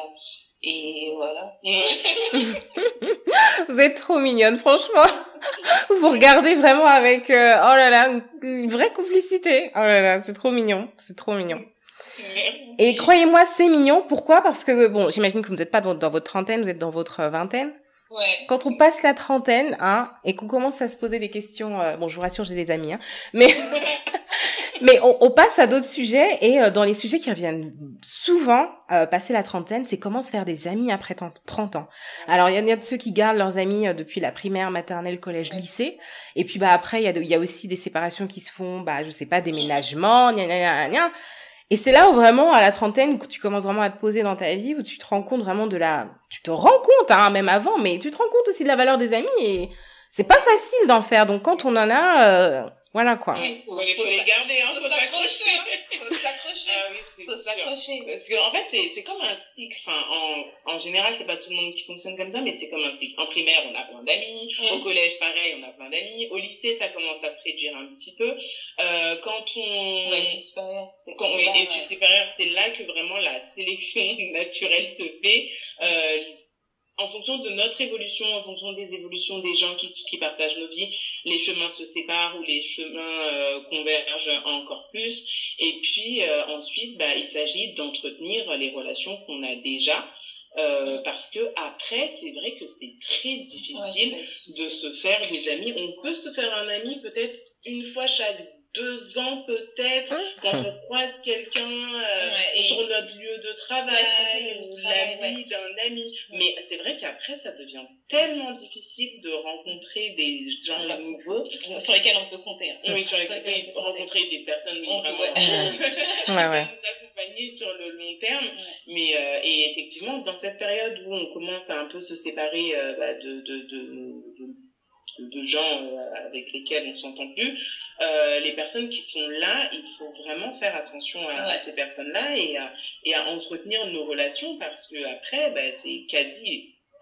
et voilà. (laughs) vous êtes trop mignonne, franchement. Vous regardez vraiment avec, oh là là, une vraie complicité. Oh là là, c'est trop mignon, c'est trop mignon. Et croyez-moi, c'est mignon. Pourquoi? Parce que, bon, j'imagine que vous n'êtes pas dans, votre trentaine, vous êtes dans votre vingtaine. Ouais. Quand on passe la trentaine, hein, et qu'on commence à se poser des questions, euh, bon, je vous rassure, j'ai des amis, hein, mais (laughs) mais on, on, passe à d'autres sujets et euh, dans les sujets qui reviennent souvent, euh, passer la trentaine, c'est comment se faire des amis après 30 ans. Alors il y, a de ceux qui gardent leurs amis depuis la primaire, maternelle, collège, lycée, et puis bah après il y a, y a aussi des séparations qui se font, bah je sais pas, déménagement, gna gna gna gna. Et c'est là où vraiment, à la trentaine, tu commences vraiment à te poser dans ta vie, où tu te rends compte vraiment de la... Tu te rends compte, hein, même avant, mais tu te rends compte aussi de la valeur des amis et c'est pas facile d'en faire. Donc quand on en a... Euh, voilà quoi. Il faut, les, faut les garder, hein, faut s'accrocher. Faut s'accrocher. Ah oui, faut s'accrocher. Parce qu'en en fait, c'est, c'est comme un cycle. Enfin, en, en général, c'est pas tout le monde qui fonctionne comme ça, mais c'est comme un cycle. En primaire, on a plein d'amis. Au collège, pareil, on a plein d'amis. Au lycée, ça commence à se réduire un petit peu. Euh, quand on... Ouais, études supérieures. Quand on est études supérieures, c'est là que vraiment la sélection (laughs) naturelle se fait. Euh, en fonction de notre évolution, en fonction des évolutions des gens qui, qui partagent nos vies, les chemins se séparent ou les chemins euh, convergent encore plus. Et puis euh, ensuite, bah, il s'agit d'entretenir les relations qu'on a déjà. Euh, parce que après, c'est vrai que c'est très difficile de se faire des amis. On peut se faire un ami peut-être une fois chaque deux ans peut-être quand on croise quelqu'un euh, sur notre lieu de travail, l'ami d'un ami. Mais c'est vrai qu'après ça devient tellement difficile de rencontrer des gens nouveaux sur lesquels on peut compter. Hein. Oui, sur lesquels on peut rencontrer des personnes on vraiment (laughs) (laughs) ouais. ouais, nous accompagner sur le long terme. Mais euh, et effectivement dans cette période où on commence à un peu se séparer euh, bah, de, de, de, de de, gens euh, avec lesquels on s'entend plus, euh, les personnes qui sont là, il faut vraiment faire attention à, ces personnes-là et à, et à entretenir nos relations parce que après, bah, c'est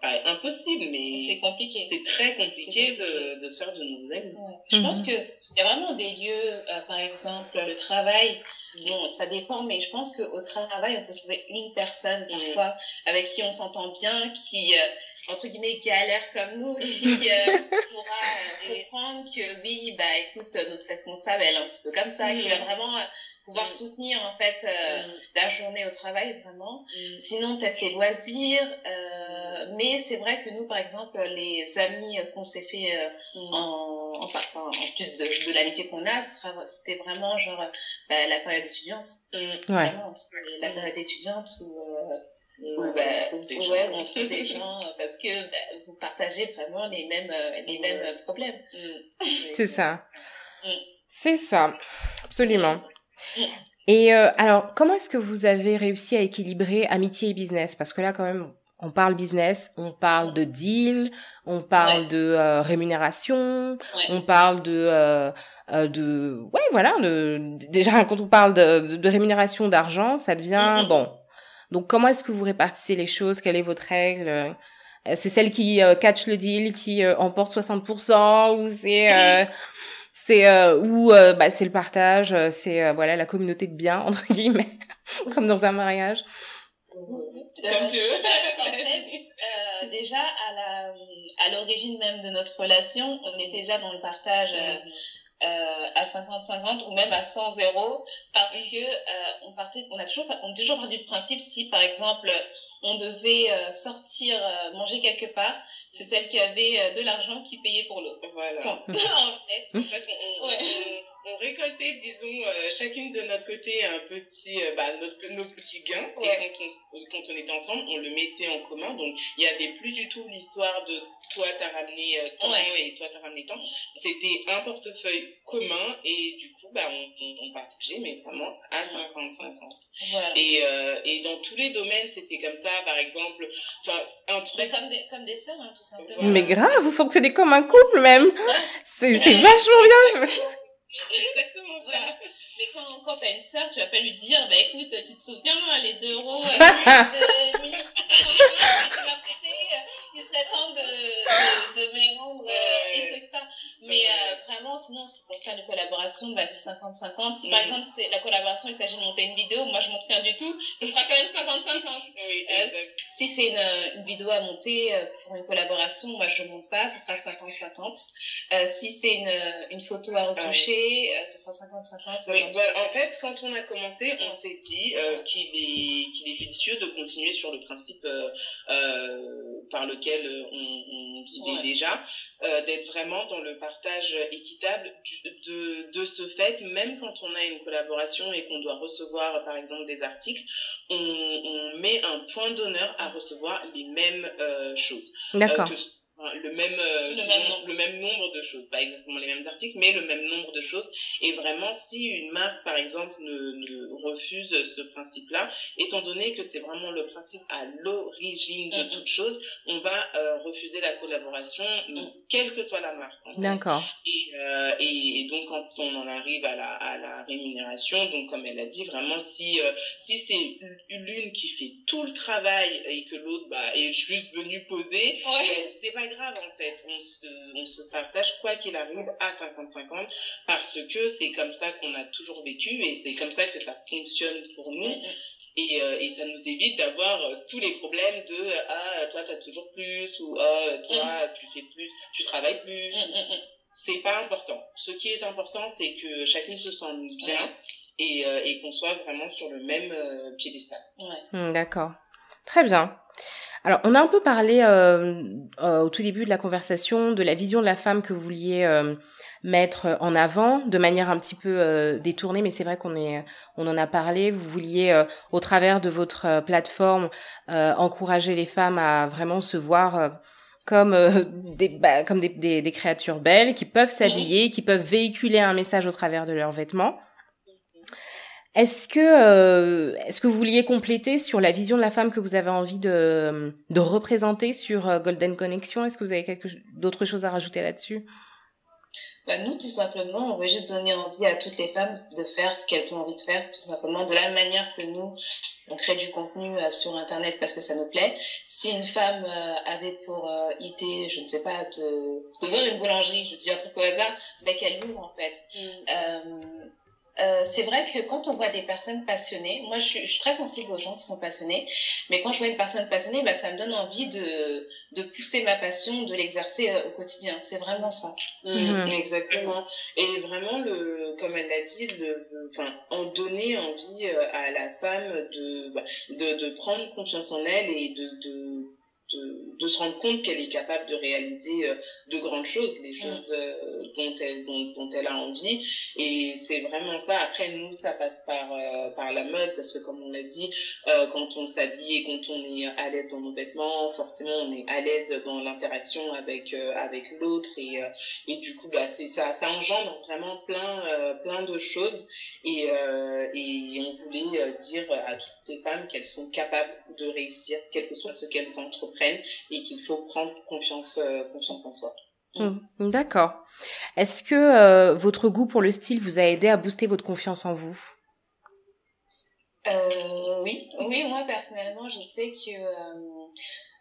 quasi impossible, mais c'est compliqué. C'est très compliqué, De, de se faire de nouveaux amis. Je pense mhm. que il y a vraiment des lieux, euh, par exemple le travail. Bon, ça dépend, mais je pense qu'au travail, on peut trouver une personne parfois avec qui on s'entend bien, qui euh, entre guillemets galère comme nous, (laughs) qui euh, pourra comprendre que oui, bah écoute, notre responsable, elle est un petit peu comme ça, qui va vraiment pouvoir soutenir en fait la journée au travail vraiment. Sinon peut-être les loisirs, mais c'est vrai que nous par exemple les amis qu'on s'est fait en, enfin, en plus de, de l'amitié qu'on a, c'était vraiment genre bah, la période étudiante. Vraiment, la période étudiante où bah, ouais, on trouve des gens euh, parce que bah, vous partagez vraiment les mêmes, euh, les mêmes euh, problèmes. Mm. (laughs) C'est ça. Mm. C'est ça, absolument. Et alors, comment est-ce que vous avez réussi à équilibrer amitié et business? Parce que là, quand même, on parle business, on parle de deal, on parle de rémunération, on parle de de ouais voilà de, déjà quand on parle de, de rémunération d'argent, ça devient bon. Donc, comment est-ce que vous répartissez les choses? Quelle est votre règle? Euh, C'est celle qui euh, catch le deal, qui euh, emporte 60%, ou c'est (laughs) euh, c'est ou bah, c'est le partage, c'est voilà la communauté de biens (laughs) entre guillemets, comme dans un mariage. Comme tu veux. en fait, euh, déjà à la à l'origine même de notre relation, on était déjà dans le partage. Euh, à 50-50 ou même à 100-0 parce que euh, on partait on a toujours on a toujours parti du principe si par exemple on devait euh, sortir euh, manger quelque part c'est celle qui avait euh, de l'argent qui payait pour l'autre. Voilà. (laughs) En fait, en fait on, ouais on récoltait, disons, euh, chacune de notre côté un petit, euh, bah, notre, nos petits gains. Et quand on, quand on était ensemble, on le mettait en commun. Donc, il y avait plus du tout l'histoire de toi, t'as ramené euh, tant et toi, t'as ramené tant. C'était un portefeuille commun et du coup, bah, on, on, on partageait, mais vraiment à 50-50. Voilà. Et, euh, et dans tous les domaines, c'était comme ça. Par exemple, enfin, un truc. Mais comme des, comme des sœurs, hein, tout simplement. Mais grave, vous fonctionnez comme un couple même. C'est vachement bien. Exactement ça. Voilà. Mais quand, quand t'as une sœur, tu vas pas lui dire, bah écoute, tu te souviens, les deux euros, (laughs) euh, de minutes, tu m'as prêté, il serait temps de, de, de euh, et tout, etc. Mais euh, vraiment, sinon, ce qui concerne les collaborations, bah, c'est 50-50. Si par mm. exemple, c'est la collaboration, il s'agit de monter une vidéo, moi je montre rien du tout, ce sera quand même 50-50. Oui, euh, si c'est une, une, vidéo à monter pour une collaboration, moi je ne monte pas, ce sera 50-50. Euh, si c'est une, une photo à retoucher, ce sera 50-50. Oui, bah, en fait, quand on a commencé, on s'est dit qu'il est, qu'il est judicieux de continuer sur le principe par lequel on, on vivait ouais. déjà, d'être vraiment dans le partage équitable de, de ce fait, même quand on a une collaboration et qu'on doit recevoir par exemple des articles, on, on met un point d'honneur à recevoir les mêmes euh, choses. D'accord. Euh, le même, euh, le, disons, même le, même nombre de choses, pas exactement les mêmes articles, mais le même nombre de choses. Et vraiment, si une marque, par exemple, ne, ne refuse ce principe-là, étant donné que c'est vraiment le principe à l'origine de mm -hmm. toute chose, on va euh, refuser la collaboration, mm -hmm. quelle que soit la marque. D'accord. Et, euh, et, et, donc, quand on en arrive à la, à la rémunération, donc comme elle a dit, vraiment, si, euh, si c'est l'une qui fait tout le travail et que l'autre bah, est juste venue poser, ouais. ben, c'est pas grave en fait. On se, on se partage quoi qu'il arrive à 50-50 parce que c'est comme ça qu'on a toujours vécu et c'est comme ça que ça fonctionne pour nous. Et, euh, et, ça nous évite d'avoir euh, tous les problèmes de ah toi t'as toujours plus ou ah toi mm. tu fais plus tu travailles plus mm. c'est pas important ce qui est important c'est que chacune se sente bien et, euh, et qu'on soit vraiment sur le même euh, piédestal ouais. mm, d'accord très bien alors, on a un peu parlé euh, euh, au tout début de la conversation de la vision de la femme que vous vouliez euh, mettre en avant de manière un petit peu euh, détournée, mais c'est vrai qu'on est, on en a parlé. Vous vouliez, euh, au travers de votre plateforme, encourager les femmes à vraiment se voir comme (laughs) des bah, comme des, des, des, créatures belles qui peuvent s'habiller, qui peuvent véhiculer un message au travers de leurs vêtements. Est-ce que, euh, est-ce que vous vouliez compléter sur la vision de la femme que vous avez envie de, de représenter sur euh, Golden Connection Est-ce que vous avez quelque d'autres choses à rajouter là-dessus? Bah, Nous, tout simplement, on veut juste donner envie à toutes les femmes de faire ce qu'elles ont envie de faire, tout simplement, de la même manière que nous, on crée du contenu euh, sur Internet parce que ça nous plaît. Si une femme euh, avait pour euh, idée, je ne sais pas, d'ouvrir une boulangerie, je dis un truc au hasard, bah, qu'elle l'ouvre en fait. Mm. Euh, euh, c'est vrai que quand on voit des personnes passionnées, moi je suis, je suis, très sensible aux gens qui sont passionnés, mais quand je vois une personne passionnée, bah, ça me donne envie de, de pousser ma passion, de l'exercer euh, au quotidien. C'est vraiment ça. Mmh, exactement. Et vraiment, le, comme elle l'a dit, le, enfin, en donner envie euh, à la femme de, bah, de, de prendre confiance en elle et de, de de, de, se rendre compte qu'elle est capable de réaliser euh, de grandes choses, les choses euh, dont, elle, dont, dont, elle a envie. Et c'est vraiment ça. Après, nous, ça passe par, euh, par la mode, parce que comme on l'a dit, quand on s'habille et quand on est à l'aise dans nos vêtements, forcément, on est à l'aise dans l'interaction avec, avec l'autre. Et, et du coup, bah, c'est ça, ça engendre vraiment plein, plein de choses. Et, et on voulait dire à toutes les femmes qu'elles sont capables de réussir, quel que soit ce qu'elles entreprennent et qu'il faut prendre confiance, euh, confiance en soi. Mmh. D'accord. Est-ce que euh, votre goût pour le style vous a aidé à booster votre confiance en vous? Euh, Oui, oui. Moi personnellement, je sais que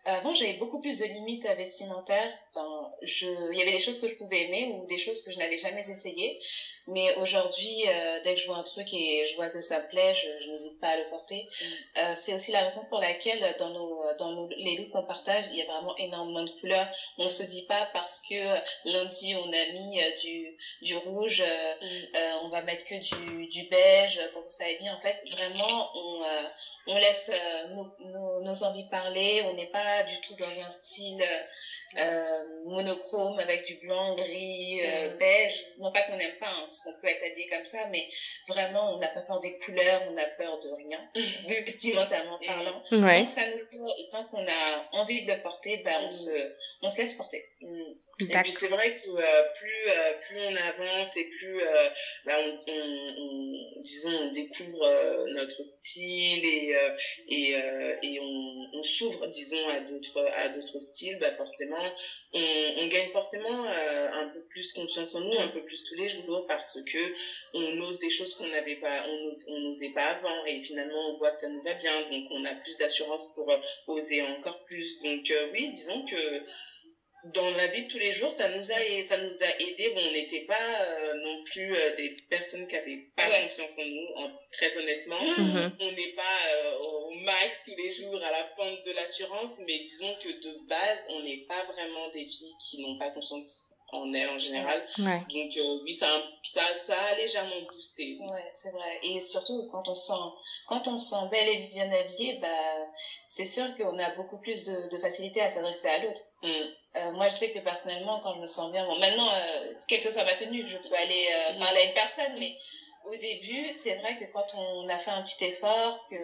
avant, j'avais beaucoup plus de limites vestimentaires. Enfin, je, il y avait des choses que je pouvais aimer ou des choses que je n'avais jamais essayées. Mais aujourd'hui, euh, dès que je vois un truc et je vois que ça me plaît, je, je n'hésite pas à le porter. Mm. Euh, c'est aussi la raison pour laquelle dans nos, dans nos, les looks qu'on partage, il y a vraiment énormément de couleurs. On se dit pas parce que lundi on a mis euh, du, du rouge, euh, mm. euh, on va mettre que du, du beige pour que ça aille bien. En fait, vraiment, on, on laisse nos, nos, nos envies parler. On n'est pas du tout dans un style euh, monochrome avec du blanc, gris, euh, beige. Non pas qu'on n'aime pas, hein, parce qu'on peut être habillé comme ça, mais vraiment, on n'a pas peur des couleurs, on n'a peur de rien, (laughs) vestimentairement parlant. Donc ça nous et tant qu'on a envie de le porter, ben, on, se, on se laisse porter. Mm. Et puis c'est vrai que euh, plus euh, plus on avance et plus euh, bah, on, on, on, disons on découvre euh, notre style et euh, et, et on, on s'ouvre disons à d'autres à d'autres styles bah forcément on, on gagne forcément un peu plus confiance en nous un peu plus tous les jours parce que on ose des choses qu'on n'avait pas on on n'osait pas avant et finalement on voit que ça nous va bien. Donc on a plus d'assurance pour oser encore plus. Donc oui disons que dans la vie de tous les jours, ça nous a, ça nous a aidé. Bon, on n'était pas euh, non plus euh, des personnes qui avaient pas ouais. confiance en nous, en, très honnêtement. Mm-hmm. On n'est pas euh, au max tous les jours à la pente de l'assurance, mais disons que de base, on n'est pas vraiment des filles qui n'ont pas confiance en elle en général. Ouais. Donc euh, oui, ça, ça, ça a légèrement boosté. Ouais, c'est vrai. Et surtout quand on sent, quand on sent belle et bien habillée, bah, c'est sûr qu'on a beaucoup plus de, de facilité à s'adresser à l'autre. Mm. Euh, moi, je sais que personnellement, quand je me sens bien, bon, maintenant, euh, quelle que soit ma tenue, je peux aller euh, mm. parler à une personne, mais au début, c'est vrai que quand on a fait un petit effort, que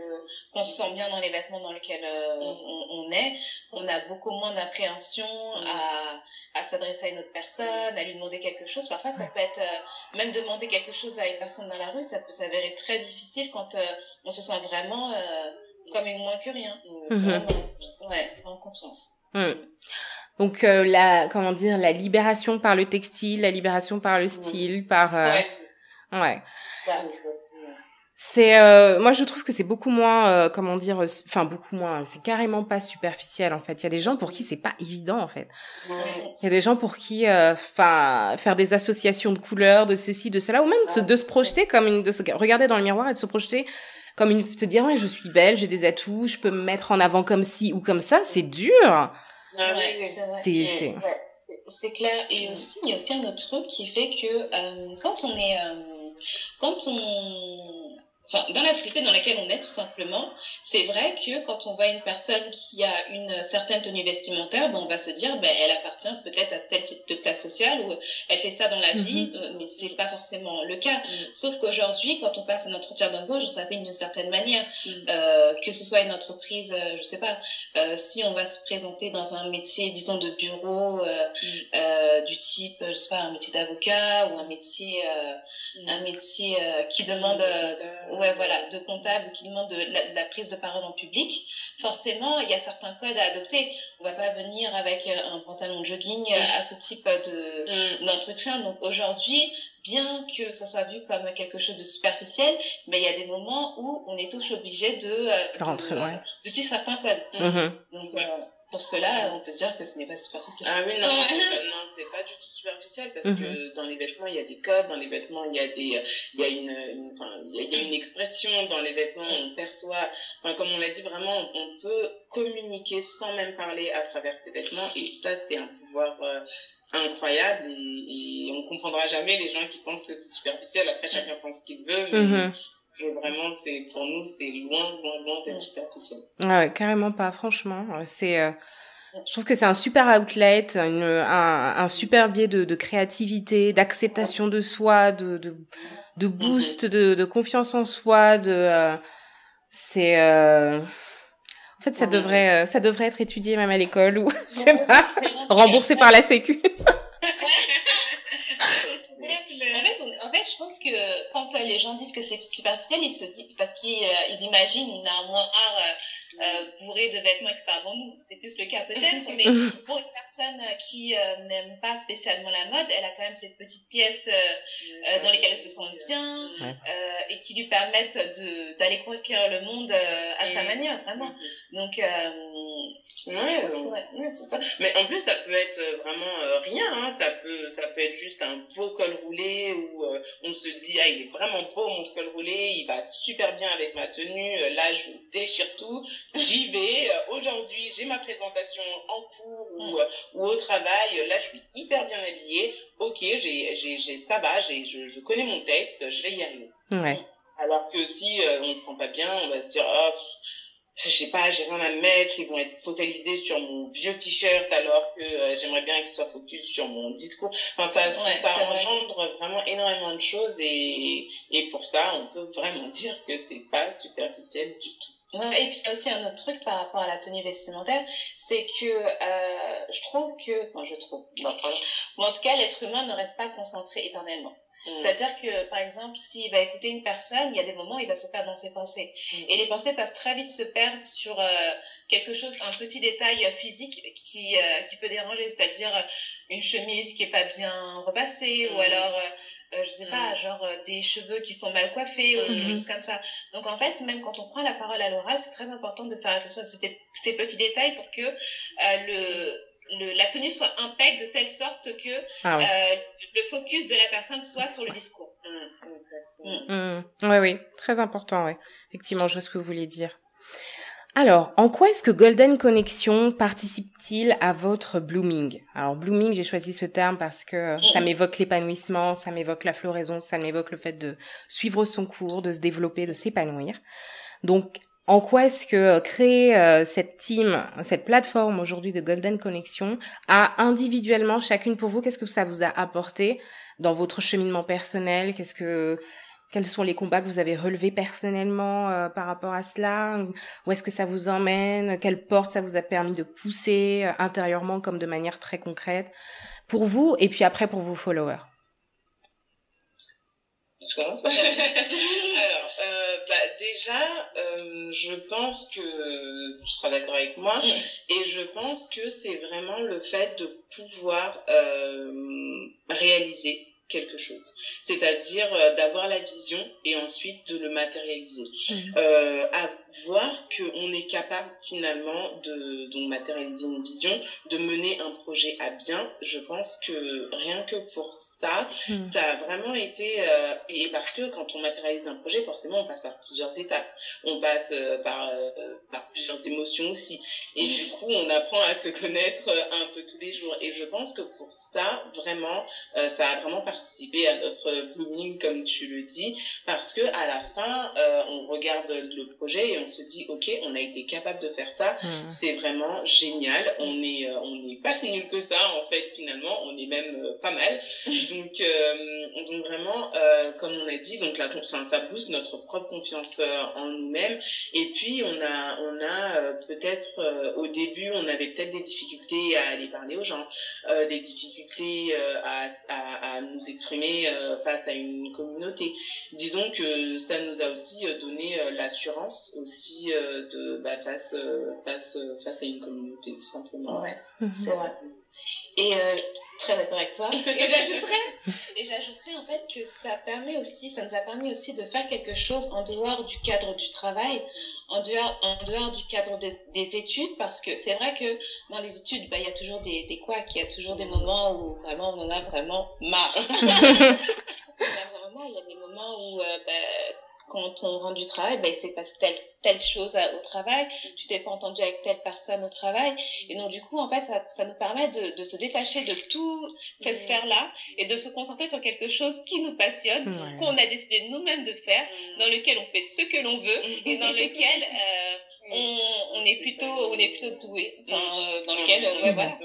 qu'on se sent bien dans les vêtements dans lesquels euh, mm. on, on, est, on a beaucoup moins d'appréhension mm. à, à s'adresser à une autre personne, à lui demander quelque chose. Parfois, ça peut être euh, même demander quelque chose à une personne dans la rue, ça peut s'avérer très difficile quand euh, on se sent vraiment euh, comme une moins que rien. Mm -hmm. ouais, en confiance. Mm. Donc euh, la comment dire la libération par le textile, la libération par le style, par euh, ouais. Ouais. C'est euh, moi je trouve que c'est beaucoup moins euh, comment dire enfin beaucoup moins c'est carrément pas superficiel en fait. Il y a des gens pour qui c'est pas évident en fait. Il y a des gens pour qui enfin euh, faire des associations de couleurs de ceci de cela ou même de, de se projeter comme une de se regarder dans le miroir et de se projeter comme une se dire ouais, je suis belle j'ai des atouts je peux me mettre en avant comme ci ou comme ça c'est dur ah, c'est c'est c'est clair. Et aussi il y a aussi un autre truc qui fait que euh, quand on est euh, quand on enfin, dans la société dans laquelle on est tout simplement, c'est vrai que quand on voit une personne qui a une certaine tenue vestimentaire, bon, on va se dire, ben, elle appartient peut-être à tel type de classe sociale ou elle fait ça dans la vie, mm -hmm. mais c'est pas forcément le cas. -hmm. Sauf qu'aujourd'hui, quand on passe un entretien d'embauche, ça fait d'une certaine manière, -hmm. euh, que ce soit une entreprise, euh, je sais pas, euh, si on va se présenter dans un métier, disons, de bureau, euh, du type, je sais pas, un métier d'avocat ou un métier, un métier qui demande, ouais, voilà, de comptable qui demande de la, de la, prise de parole en public, forcément, il y a certains codes à adopter. On va pas venir avec un pantalon de jogging à ce type de mm. d'entretien. Donc aujourd'hui, bien que ça soit vu comme quelque chose de superficiel, mais il y a des moments où on est tous obligés de, euh, de, Rentrer, ouais. de suivre certains codes. Mm -hmm. Donc, euh, pour cela, on peut se dire que ce n'est pas superficiel. Ah oui, non, non c'est pas du tout superficiel parce que mhm. dans les vêtements, il y a des codes, dans les vêtements, il y a des, il y a une, enfin, il y a une expression, dans les vêtements, on perçoit, enfin, comme on l'a dit, vraiment, on peut communiquer sans même parler à travers ces vêtements et ça, c'est un pouvoir euh, incroyable et, et, on comprendra jamais les gens qui pensent que c'est superficiel. Après, chacun pense ce qu'il veut, mais mhm vraiment, c'est pour nous, c'est loin, loin, loin d'être superficiel. Ah ouais, carrément pas. Franchement, c'est. Euh, je trouve que c'est un super outlet, une, un, un super biais de, de créativité, d'acceptation de soi, de, de, de boost, mhm. de, de confiance en soi. De, euh, c'est. Euh... En fait, ça devrait, ça devrait être étudié même à l'école ou je sais pas, remboursé par la Sécu. (laughs) je pense que quand euh, les gens disent que c'est superficiel, ils se disent, parce qu'ils euh, imaginent une armoire euh, euh, bourrée de vêtements, etc. Bon, nous, c'est plus le cas peut-être, (laughs) mais pour une personne qui n'aime pas spécialement la mode, elle a quand même cette petite pièce dans lesquelles elle se sent bien et qui lui permettent d'aller conquérir le monde à sa manière, vraiment. Donc, Ouais, ouais. c'est ça. Mais en plus, ça peut être vraiment euh, rien. Hein. Ça peut, ça peut être juste un beau col roulé où euh, on se dit ah il est vraiment beau mon col roulé, il va super bien avec ma tenue. Euh, là, je déchire tout. J'y vais. Aujourd'hui, j'ai ma présentation en cours ou, mm. ou au travail. Là, je suis hyper bien habillée. Ok, j'ai, j'ai, j'ai ça va. J'ai, je, je connais mon texte. Je vais y arriver. Ouais. Alors que si on se sent pas bien, on va se dire oh, je sais pas, j'ai rien à mettre, ils vont être focalisés sur mon vieux t-shirt alors que euh, j'aimerais bien qu'ils soient focus sur mon discours. Enfin, ça, ça engendre vraiment énormément de choses et, et pour ça, on peut vraiment (laughs) dire que c'est pas superficiel du tout. Ouais, et puis aussi un autre truc par rapport à la tenue vestimentaire, c'est que euh, je trouve que, bon, je trouve, non, en tout cas, l'être humain ne reste pas concentré éternellement. Mm. C'est-à-dire que, par exemple, s'il va écouter une personne, il y a des moments où il va se perdre dans ses pensées. Mm. Et les pensées peuvent très vite se perdre sur euh, quelque chose, un petit détail physique qui, euh, qui peut déranger, c'est-à-dire euh, une chemise qui est pas bien repassée, ou mm. alors, euh, je sais pas, genre des cheveux qui sont mal coiffés, ou quelque chose comme ça. Donc, en fait, même quand on prend la parole à l'oral, c'est très important de faire attention à ces, ces petits détails pour que le le, la tenue soit impec de telle sorte que ah euh, le focus de la personne soit sur le discours. Mmh, mmh. Oui, oui, très important, oui. Effectivement, je vois ce que vous voulez dire. Alors, en quoi est-ce que Golden Connection participe-t-il à votre blooming? Alors, blooming, j'ai choisi ce terme parce que ça m'évoque l'épanouissement, ça m'évoque la floraison, ça m'évoque le fait de suivre son cours, de se développer, de s'épanouir. Donc, en quoi est-ce que euh, créer euh, cette team, cette plateforme aujourd'hui de Golden Connection a individuellement chacune pour vous, qu'est-ce que ça vous a apporté dans votre cheminement personnel? Qu'est-ce que quels sont les combats que vous avez relevés personnellement euh, par rapport à cela? Où est-ce que ça vous emmène? Quelle porte ça vous a permis de pousser intérieurement comme de manière très concrète pour vous et puis après pour vos followers? (laughs) Alors, euh, bah, déjà, euh, je pense que tu seras d'accord avec moi, mm. et je pense que c'est vraiment le fait de pouvoir euh, réaliser quelque chose. C'est-à-dire euh, d'avoir la vision et ensuite de le matérialiser. Mhm. Euh, à voir qu'on est capable finalement de donc, matérialiser une vision, de mener un projet à bien. Je pense que rien que pour ça, mhm. ça a vraiment été... Euh, et parce que quand on matérialise un projet, forcément, on passe par plusieurs étapes. On passe euh, par, euh, par plusieurs émotions aussi. Et du coup, on apprend à se connaître un peu tous les jours. Et je pense que pour ça, vraiment, ça a vraiment participer à notre blooming, comme tu le dis, parce que à la fin, euh, on regarde le projet et on se dit, ok, on a été capable de faire ça, mmh. c'est vraiment génial. On est, euh, on n'est pas si nul que ça en fait finalement, on est même euh, pas mal. (laughs) Donc, donc vraiment, comme on a dit, donc la confiance, ça booste notre propre confiance en nous-mêmes. Et puis on a, on a peut-être au début, on avait peut-être des difficultés à aller parler aux gens, des difficultés à, à, à nous exprimer euh, face à une communauté. Disons que ça nous a aussi euh, donné euh, l'assurance aussi de bah, face face face à une communauté tout simplement. Ouais, mhm. c'est vrai. Et euh, très d'accord avec toi. (laughs) Et j'ajouterais, et j'ajouterais en fait que ça permet aussi, ça nous a permis aussi de faire quelque chose en dehors du cadre du travail, en dehors, en dehors du cadre des études, parce que c'est vrai que dans les études, bah, il y a toujours des, des couacs, il y a toujours des moments où vraiment on en a vraiment marre. (laughs) (laughs) il y a vraiment, il y a des moments où euh, bah, quand on rend du travail, ben, il s'est passé telle, telle chose au travail, tu t'es pas entendu avec telle personne au travail. Et donc, du coup, en fait, ça, ça nous permet de, de se détacher de toute cette sphère-là et de se concentrer sur quelque chose qui nous passionne, qu'on a décidé nous-mêmes de faire, dans lequel on fait ce que l'on veut et dans (laughs) lequel euh, on, on, est plutôt, on est plutôt doué. Enfin, euh, dans lequel, euh, voilà.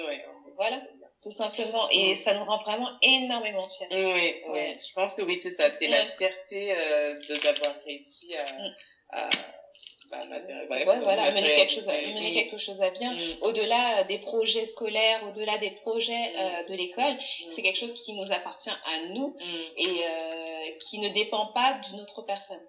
voilà tout simplement. Et ça nous rend vraiment énormément fiers. Oui, oui. je pense que oui, c'est ça. C'est la fierté euh, d'avoir réussi à, mm. à bah, ouais, voilà, mener quelque chose à, mener quelque chose à bien. Mm. Au-delà des projets scolaires, au-delà des projets mm. euh, de l'école, c'est quelque chose qui nous appartient à nous et euh, qui ne dépend pas d'une autre personne.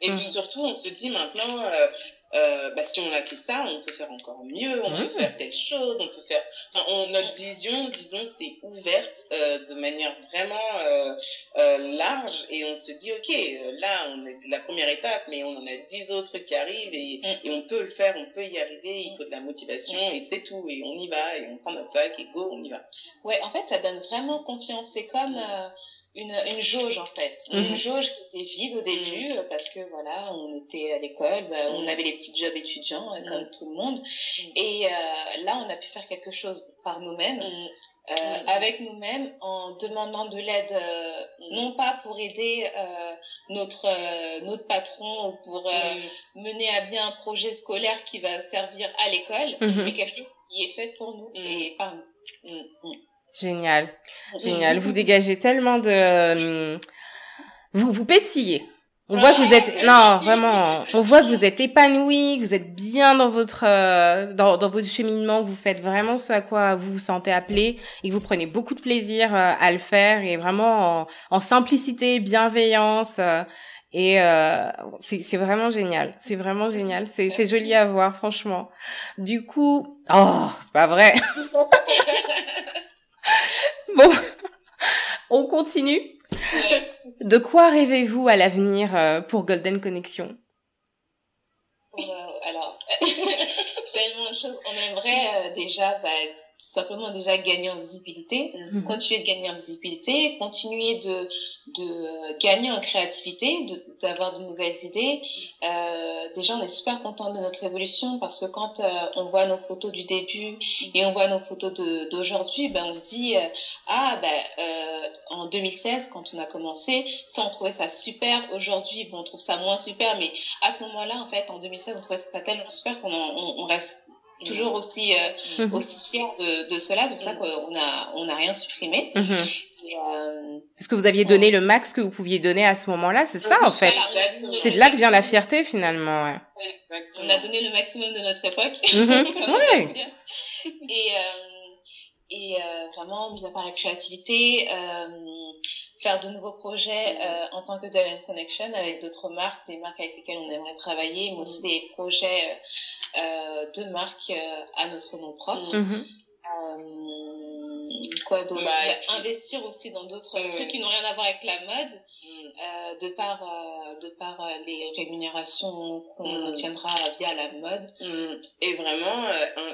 Et puis surtout, on se dit maintenant, euh, euh, bah, si on a fait ça, on peut faire encore mieux, on peut faire telle chose, on peut faire. Enfin, on, notre vision, disons, c'est ouverte euh, de manière vraiment euh, large et on se dit, ok, là, on c'est la première étape, mais on en a dix autres qui arrivent et, mm. et, on peut le faire, on peut y arriver. Il faut de la motivation et c'est tout et on y va et on prend notre sac et go, on y va. Ouais, en fait, ça donne vraiment confiance. C'est comme euh, une, une jauge en fait, une mhm. jauge qui était vide au début mhm. parce que voilà, on était à l'école, bah, on mhm. avait les petits jobs étudiants euh, comme tout le monde, et euh, là on a pu faire quelque chose par nous-mêmes, euh, avec nous-mêmes, en demandant de l'aide, euh, non pas pour aider euh, notre notre patron ou pour mener à bien un projet scolaire qui va servir à l'école, mais quelque chose qui est fait pour nous et par nous. Génial, génial. Vous (laughs) dégagez tellement de, euh, vous vous pétillez. On voit que vous êtes, non, vraiment, on voit que vous êtes épanoui, que vous êtes bien dans votre, euh, dans, dans votre cheminement, que vous faites vraiment ce à quoi vous vous sentez appelé et que vous prenez beaucoup de plaisir euh, à le faire et vraiment en, en simplicité, bienveillance. et euh, c'est vraiment génial, c'est vraiment génial, c'est joli à voir, franchement. Du coup, oh, c'est pas vrai. (laughs) (laughs) Bon, on continue. De quoi rêvez-vous à l'avenir euh, pour Golden Connection Alors, (laughs) tellement de choses. On aimerait euh, déjà bah, simplement déjà gagner en visibilité, mhm. continuer de gagner en visibilité, continuer de, de gagner en créativité, d'avoir de, nouvelles idées. Euh, déjà, on est super content de notre évolution parce que quand euh, on voit nos photos du début et on voit nos photos d'aujourd'hui, ben on se dit euh, ah ben euh, en 2016 quand on a commencé, ça on trouvait ça super. Aujourd'hui, bon on trouve ça moins super, mais à ce moment-là en fait en 2016 on trouvait ça tellement super qu'on on, on reste toujours aussi euh, mhm. aussi fier de, de cela. C'est pour ça qu'on a on a rien supprimé. Mhm. euh, Parce que vous aviez donné le max que vous pouviez donner à ce moment-là, c'est ça en fait. C'est de là que vient la fierté finalement. Ouais. On a donné le maximum de notre époque. Mhm. (laughs) ouais. Et euh, et euh, vraiment, mis à part la créativité, euh, faire de nouveaux projets euh, en tant que Golden Connection avec d'autres marques, des marques avec lesquelles on aimerait travailler, mais aussi des projets euh, de marques euh, à notre nom propre. Mm-hmm. Euh, quoi d'autre? Bah, Investir aussi dans d'autres trucs qui n'ont rien à voir avec la mode, de par de par les rémunérations qu'on mm. obtiendra via la mode. Et vraiment,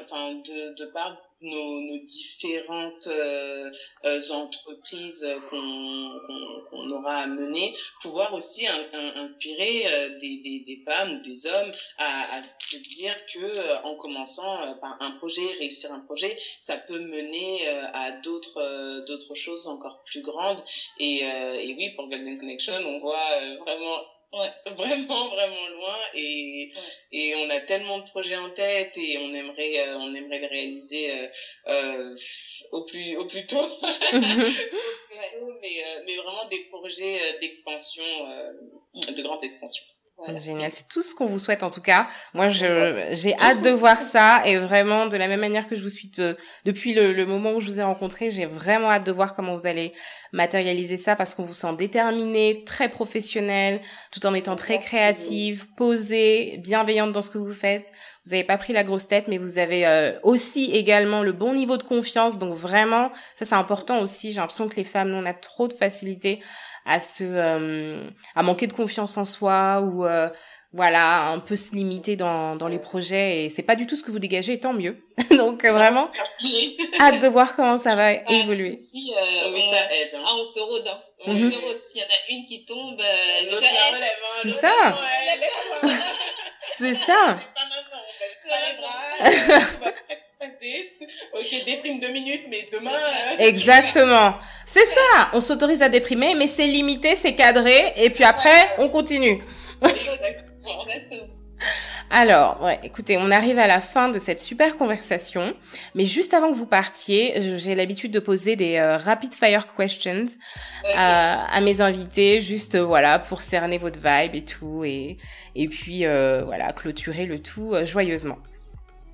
enfin de de par nos, nos différentes euh, euh entreprises qu'on qu'on aura à mener, pouvoir aussi inspirer euh, des, des, des, femmes des hommes à, à se dire que euh, en commençant par un projet, réussir un projet, ça peut mener à d'autres d'autres choses encore plus grandes. Et, et oui, pour Golden Connection, on voit vraiment Ouais, (laughs) vraiment, vraiment loin et, et on a tellement de projets en tête et on aimerait, euh, on aimerait les réaliser euh, euh, au plus, au plus tôt. (laughs) mais, mais vraiment des projets d'expansion, de grande expansion. Génial, c'est tout ce qu'on vous souhaite en tout cas. Moi, j'ai hâte de voir ça et vraiment de la même manière que je vous suis depuis le, le, moment où je vous ai rencontré, j'ai vraiment hâte de voir comment vous allez matérialiser ça parce qu'on vous sent déterminé, très professionnel, tout en étant très créative, posée, bienveillante dans ce que vous faites. Vous n'avez pas pris la grosse tête, mais vous avez euh, aussi également le bon niveau de confiance. Donc vraiment, ça c'est important aussi. J'ai l'impression que les femmes, on a trop de facilité à se euh, à manquer de confiance en soi ou euh, voilà un peu se limiter dans dans les projets et c'est pas du tout ce que vous dégagez tant mieux. (laughs) Donc euh, vraiment (laughs) hâte de voir comment ça va évoluer. si euh, oui, on, ça aide hein. ah, on se rôde hein. on mm -hmm. se rôde. S'il y en a une qui tombe euh, l'autre la relève hein, c'est ça. c'est ça (laughs) (laughs) ok, déprime deux minutes, mais demain. Exactement. C'est ça. On s'autorise à déprimer, mais c'est limité, c'est cadré, et puis après, on continue. (laughs) Alors, ouais, écoutez, on arrive à la fin de cette super conversation, mais juste avant que vous partiez, j'ai l'habitude de poser des euh, rapid fire questions euh, à mes invités, juste euh, voilà pour cerner votre vibe et tout, et et puis voilà clôturer le tout joyeusement.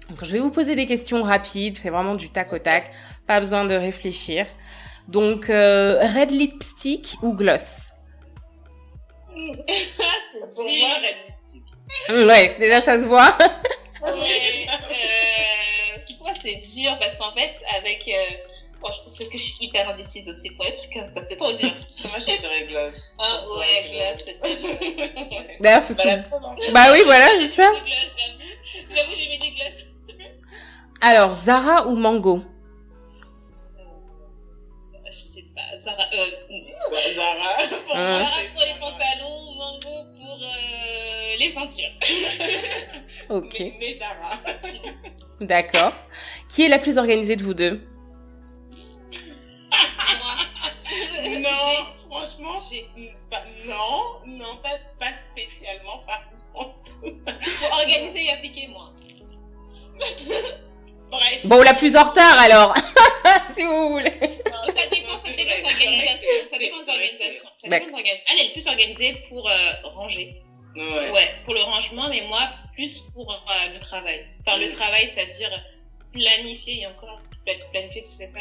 Donc, je vais vous poser des questions rapides, c'est vraiment du tac au tac, pas besoin de réfléchir. Donc, euh, red lipstick ou gloss? Pour moi, red lipstick. Ouais, déjà ça se voit. ouais, euh, pour moi c'est dur? Parce qu'en fait, avec. Euh, c'est ce que je suis hyper indécise aussi pour être comme ça, c'est trop dur. moi je dirais gloss. Ah ouais, gloss, c'est D'ailleurs, c'est ce que. Bah oui, voilà, c'est ça. J'avoue, j'ai mis du gloss. Alors, Zara ou Mango Je sais pas. Zara. Euh, (laughs) Zara. Pour, hein? Zara pour les pantalons, Mango pour euh, les ceintures. (laughs) ok. Mais, mais Zara. D'accord. Qui est la plus organisée de vous deux Moi. non, franchement, j'ai pas, non, non, pas, pas spécialement par contre. (laughs) Pour organiser et appliquer, moi. Bref. Bon, la plus en retard alors, (laughs) si vous voulez. Non, ça dépend, ça dépend de l'organisation. Ça dépend de l'organisation. Ça dépend de l'organisation. Elle est le plus organisée pour euh, ranger. Ouais. ouais. pour le rangement, mais moi, plus pour euh, le travail. Enfin, le travail, c'est-à-dire planifier et encore planifier, tu sais pas.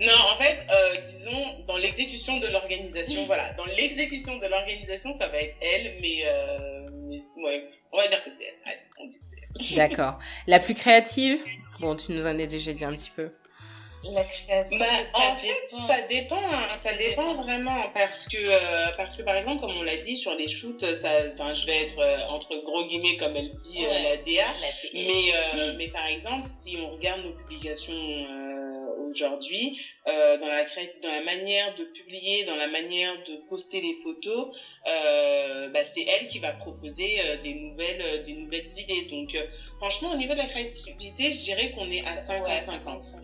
Non, en fait, euh, disons, dans l'exécution de l'organisation, voilà, dans l'exécution de l'organisation, ça va être elle, mais, euh, mais ouais, on va dire c'est elle. Que c'est elle. D'accord. La plus créative? Bon, tu nous en as déjà dit un petit peu. La créativité, bah, en fait, ça dépend, hein, ça dépend vraiment parce que euh, parce que par exemple, comme on l'a dit sur les shoots, ça, je vais être euh, entre gros guillemets comme elle dit Ouais. euh, la DA, La mais euh, mais par exemple, si on regarde nos publications euh, aujourd'hui, euh, dans la cré- dans la manière de publier, dans la manière de poster les photos, euh, bah, c'est elle qui va proposer euh, des nouvelles euh, des nouvelles idées. Donc euh, franchement, au niveau de la créativité, je dirais qu'on est à 50-50. Ouais,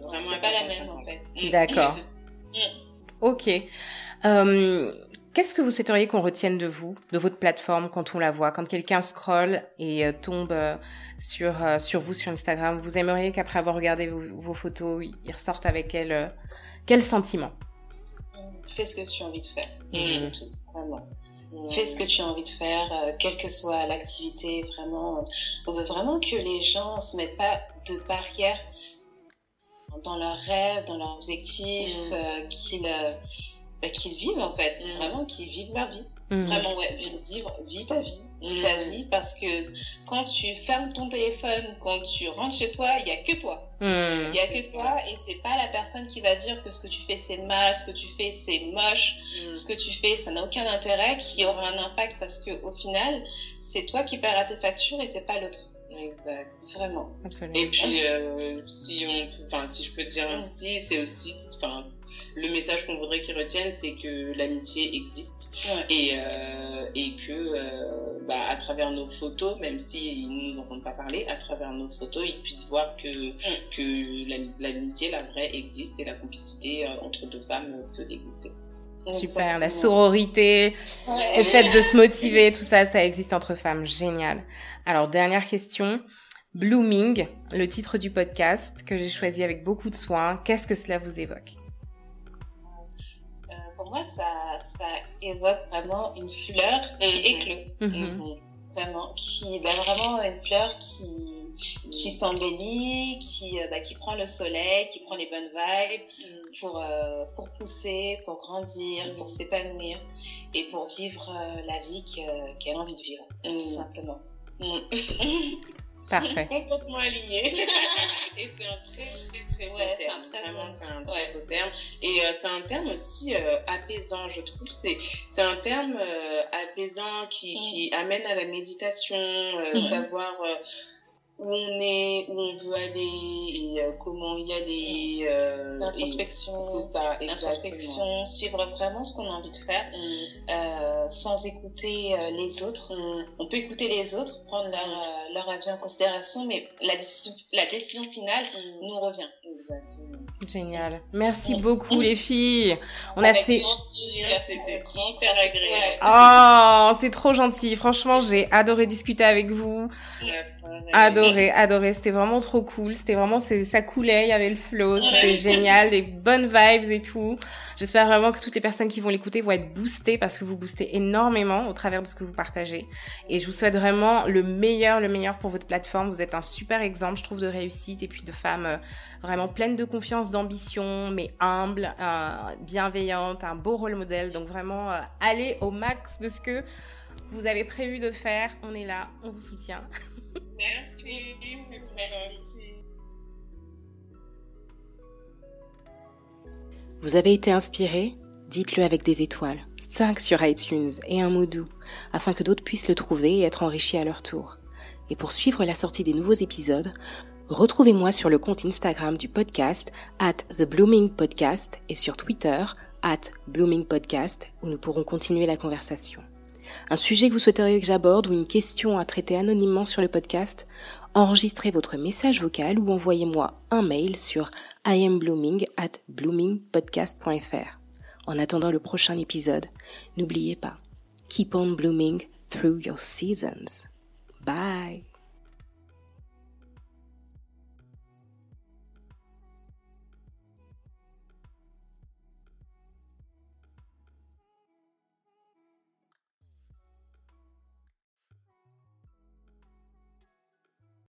Vraiment C'est à pas la 50-50. même en fait. Mm. D'accord. C'est- Ok. Euh, Qu'est-ce que vous souhaiteriez qu'on retienne de vous, de votre plateforme, quand on la voit, quand quelqu'un scrolle et euh, tombe euh, sur euh, sur vous sur Instagram? Vous aimeriez qu'après avoir regardé vos, vos photos, il ressorte avec quel euh, quel sentiment? Fais ce que tu as envie de faire. Mhm. C'est tout, vraiment. Mm. Fais ce que tu as envie de faire, euh, quelle que soit l'activité, vraiment. On veut vraiment que les gens se mettent pas de barrières dans leurs rêves, dans leurs objectifs, euh, qu'ils euh, bah, qu'ils vivent en fait, Mhm. vraiment qu'ils vivent leur vie. Mhm. Vraiment, ouais, vivre, vis ta vie, vis ta vie, parce que quand tu fermes ton téléphone, quand tu rentres chez toi, il y a que toi. Mhm. Il y a que toi et c'est pas la personne qui va dire que ce que tu fais c'est mal, ce que tu fais c'est moche, Mm. ce que tu fais ça n'a aucun intérêt, qui aura un impact parce que au final c'est toi qui paieras tes factures et c'est pas l'autre. Exact. Vraiment. Absolument. Et puis, euh, si on, enfin, si je peux te dire Mm. ainsi, c'est aussi, enfin, le message qu'on voudrait qu'ils retiennent, c'est que l'amitié existe Ouais. et euh, et que, euh, bah, à travers nos photos, même s'ils ne nous entendent pas parler, à travers nos photos, ils puissent voir que que l'ami- l'amitié, la vraie, existe et la complicité euh, entre deux femmes peut exister. Super, la sororité, Ouais. le fait de se motiver, tout ça, ça existe entre femmes. Génial. Alors, dernière question. Blooming, le titre du podcast que j'ai choisi avec beaucoup de soin. Qu'est-ce que cela vous évoque? Moi ça, ça évoque vraiment une fleur qui éclot. Mhm. vraiment, qui, bah, vraiment une fleur qui, qui s'embellit, qui, bah, qui prend le soleil, qui prend les bonnes vibes mm. pour, pour pousser, pour grandir, pour s'épanouir et pour vivre la vie qu'elle a envie de vivre, tout mm. simplement. (laughs) Parfait. (laughs) Complètement aligné. et c'est un très, très, très beau terme. Vraiment, c'est un très beau terme. Et euh, c'est un terme aussi euh, apaisant, je trouve. C'est, c'est un terme euh, apaisant qui, mm. qui amène à la méditation, mm-hmm. savoir où on est, où on veut aller et euh, comment y aller. Euh, L'introspection. C'est ça, L'introspection, suivre vraiment ce qu'on a envie de faire mm. euh, sans écouter euh, les autres. Mm. On peut écouter les autres, prendre leur, mm. leur avis en considération, mais la décision, la décision finale nous revient. Exactement. Génial. Merci beaucoup les filles. On a fait. C'était hyper agréable. Oh, c'est trop gentil. Franchement, j'ai adoré discuter avec vous. Adoré, adoré. C'était vraiment trop cool. C'était vraiment, ça coulait, il y avait le flow, c'était génial, des bonnes vibes et tout. J'espère vraiment que toutes les personnes qui vont l'écouter vont être boostées parce que vous boostez énormément au travers de ce que vous partagez. Et je vous souhaite vraiment le meilleur, le meilleur pour votre plateforme. Vous êtes un super exemple, je trouve, de réussite et puis de femmes euh, vraiment pleines de confiance, d'ambition, mais humbles, euh, bienveillantes, un beau rôle modèle. Donc vraiment, euh, allez au max de ce que vous avez prévu de faire. On est là, on vous soutient. (laughs) Merci, Vous avez été inspiré Dites-le avec des étoiles, 5 sur iTunes et un mot doux, afin que d'autres puissent le trouver et être enrichis à leur tour. Et pour suivre la sortie des nouveaux épisodes, retrouvez-moi sur le compte Instagram du podcast, at The Blooming Podcast, et sur Twitter, at Blooming Podcast, où nous pourrons continuer la conversation un sujet que vous souhaiteriez que j'aborde ou une question à traiter anonymement sur le podcast, enregistrez votre message vocal ou envoyez-moi un mail sur iamblooming at bloomingpodcast.fr. En attendant le prochain épisode, n'oubliez pas, keep on blooming through your seasons. Bye!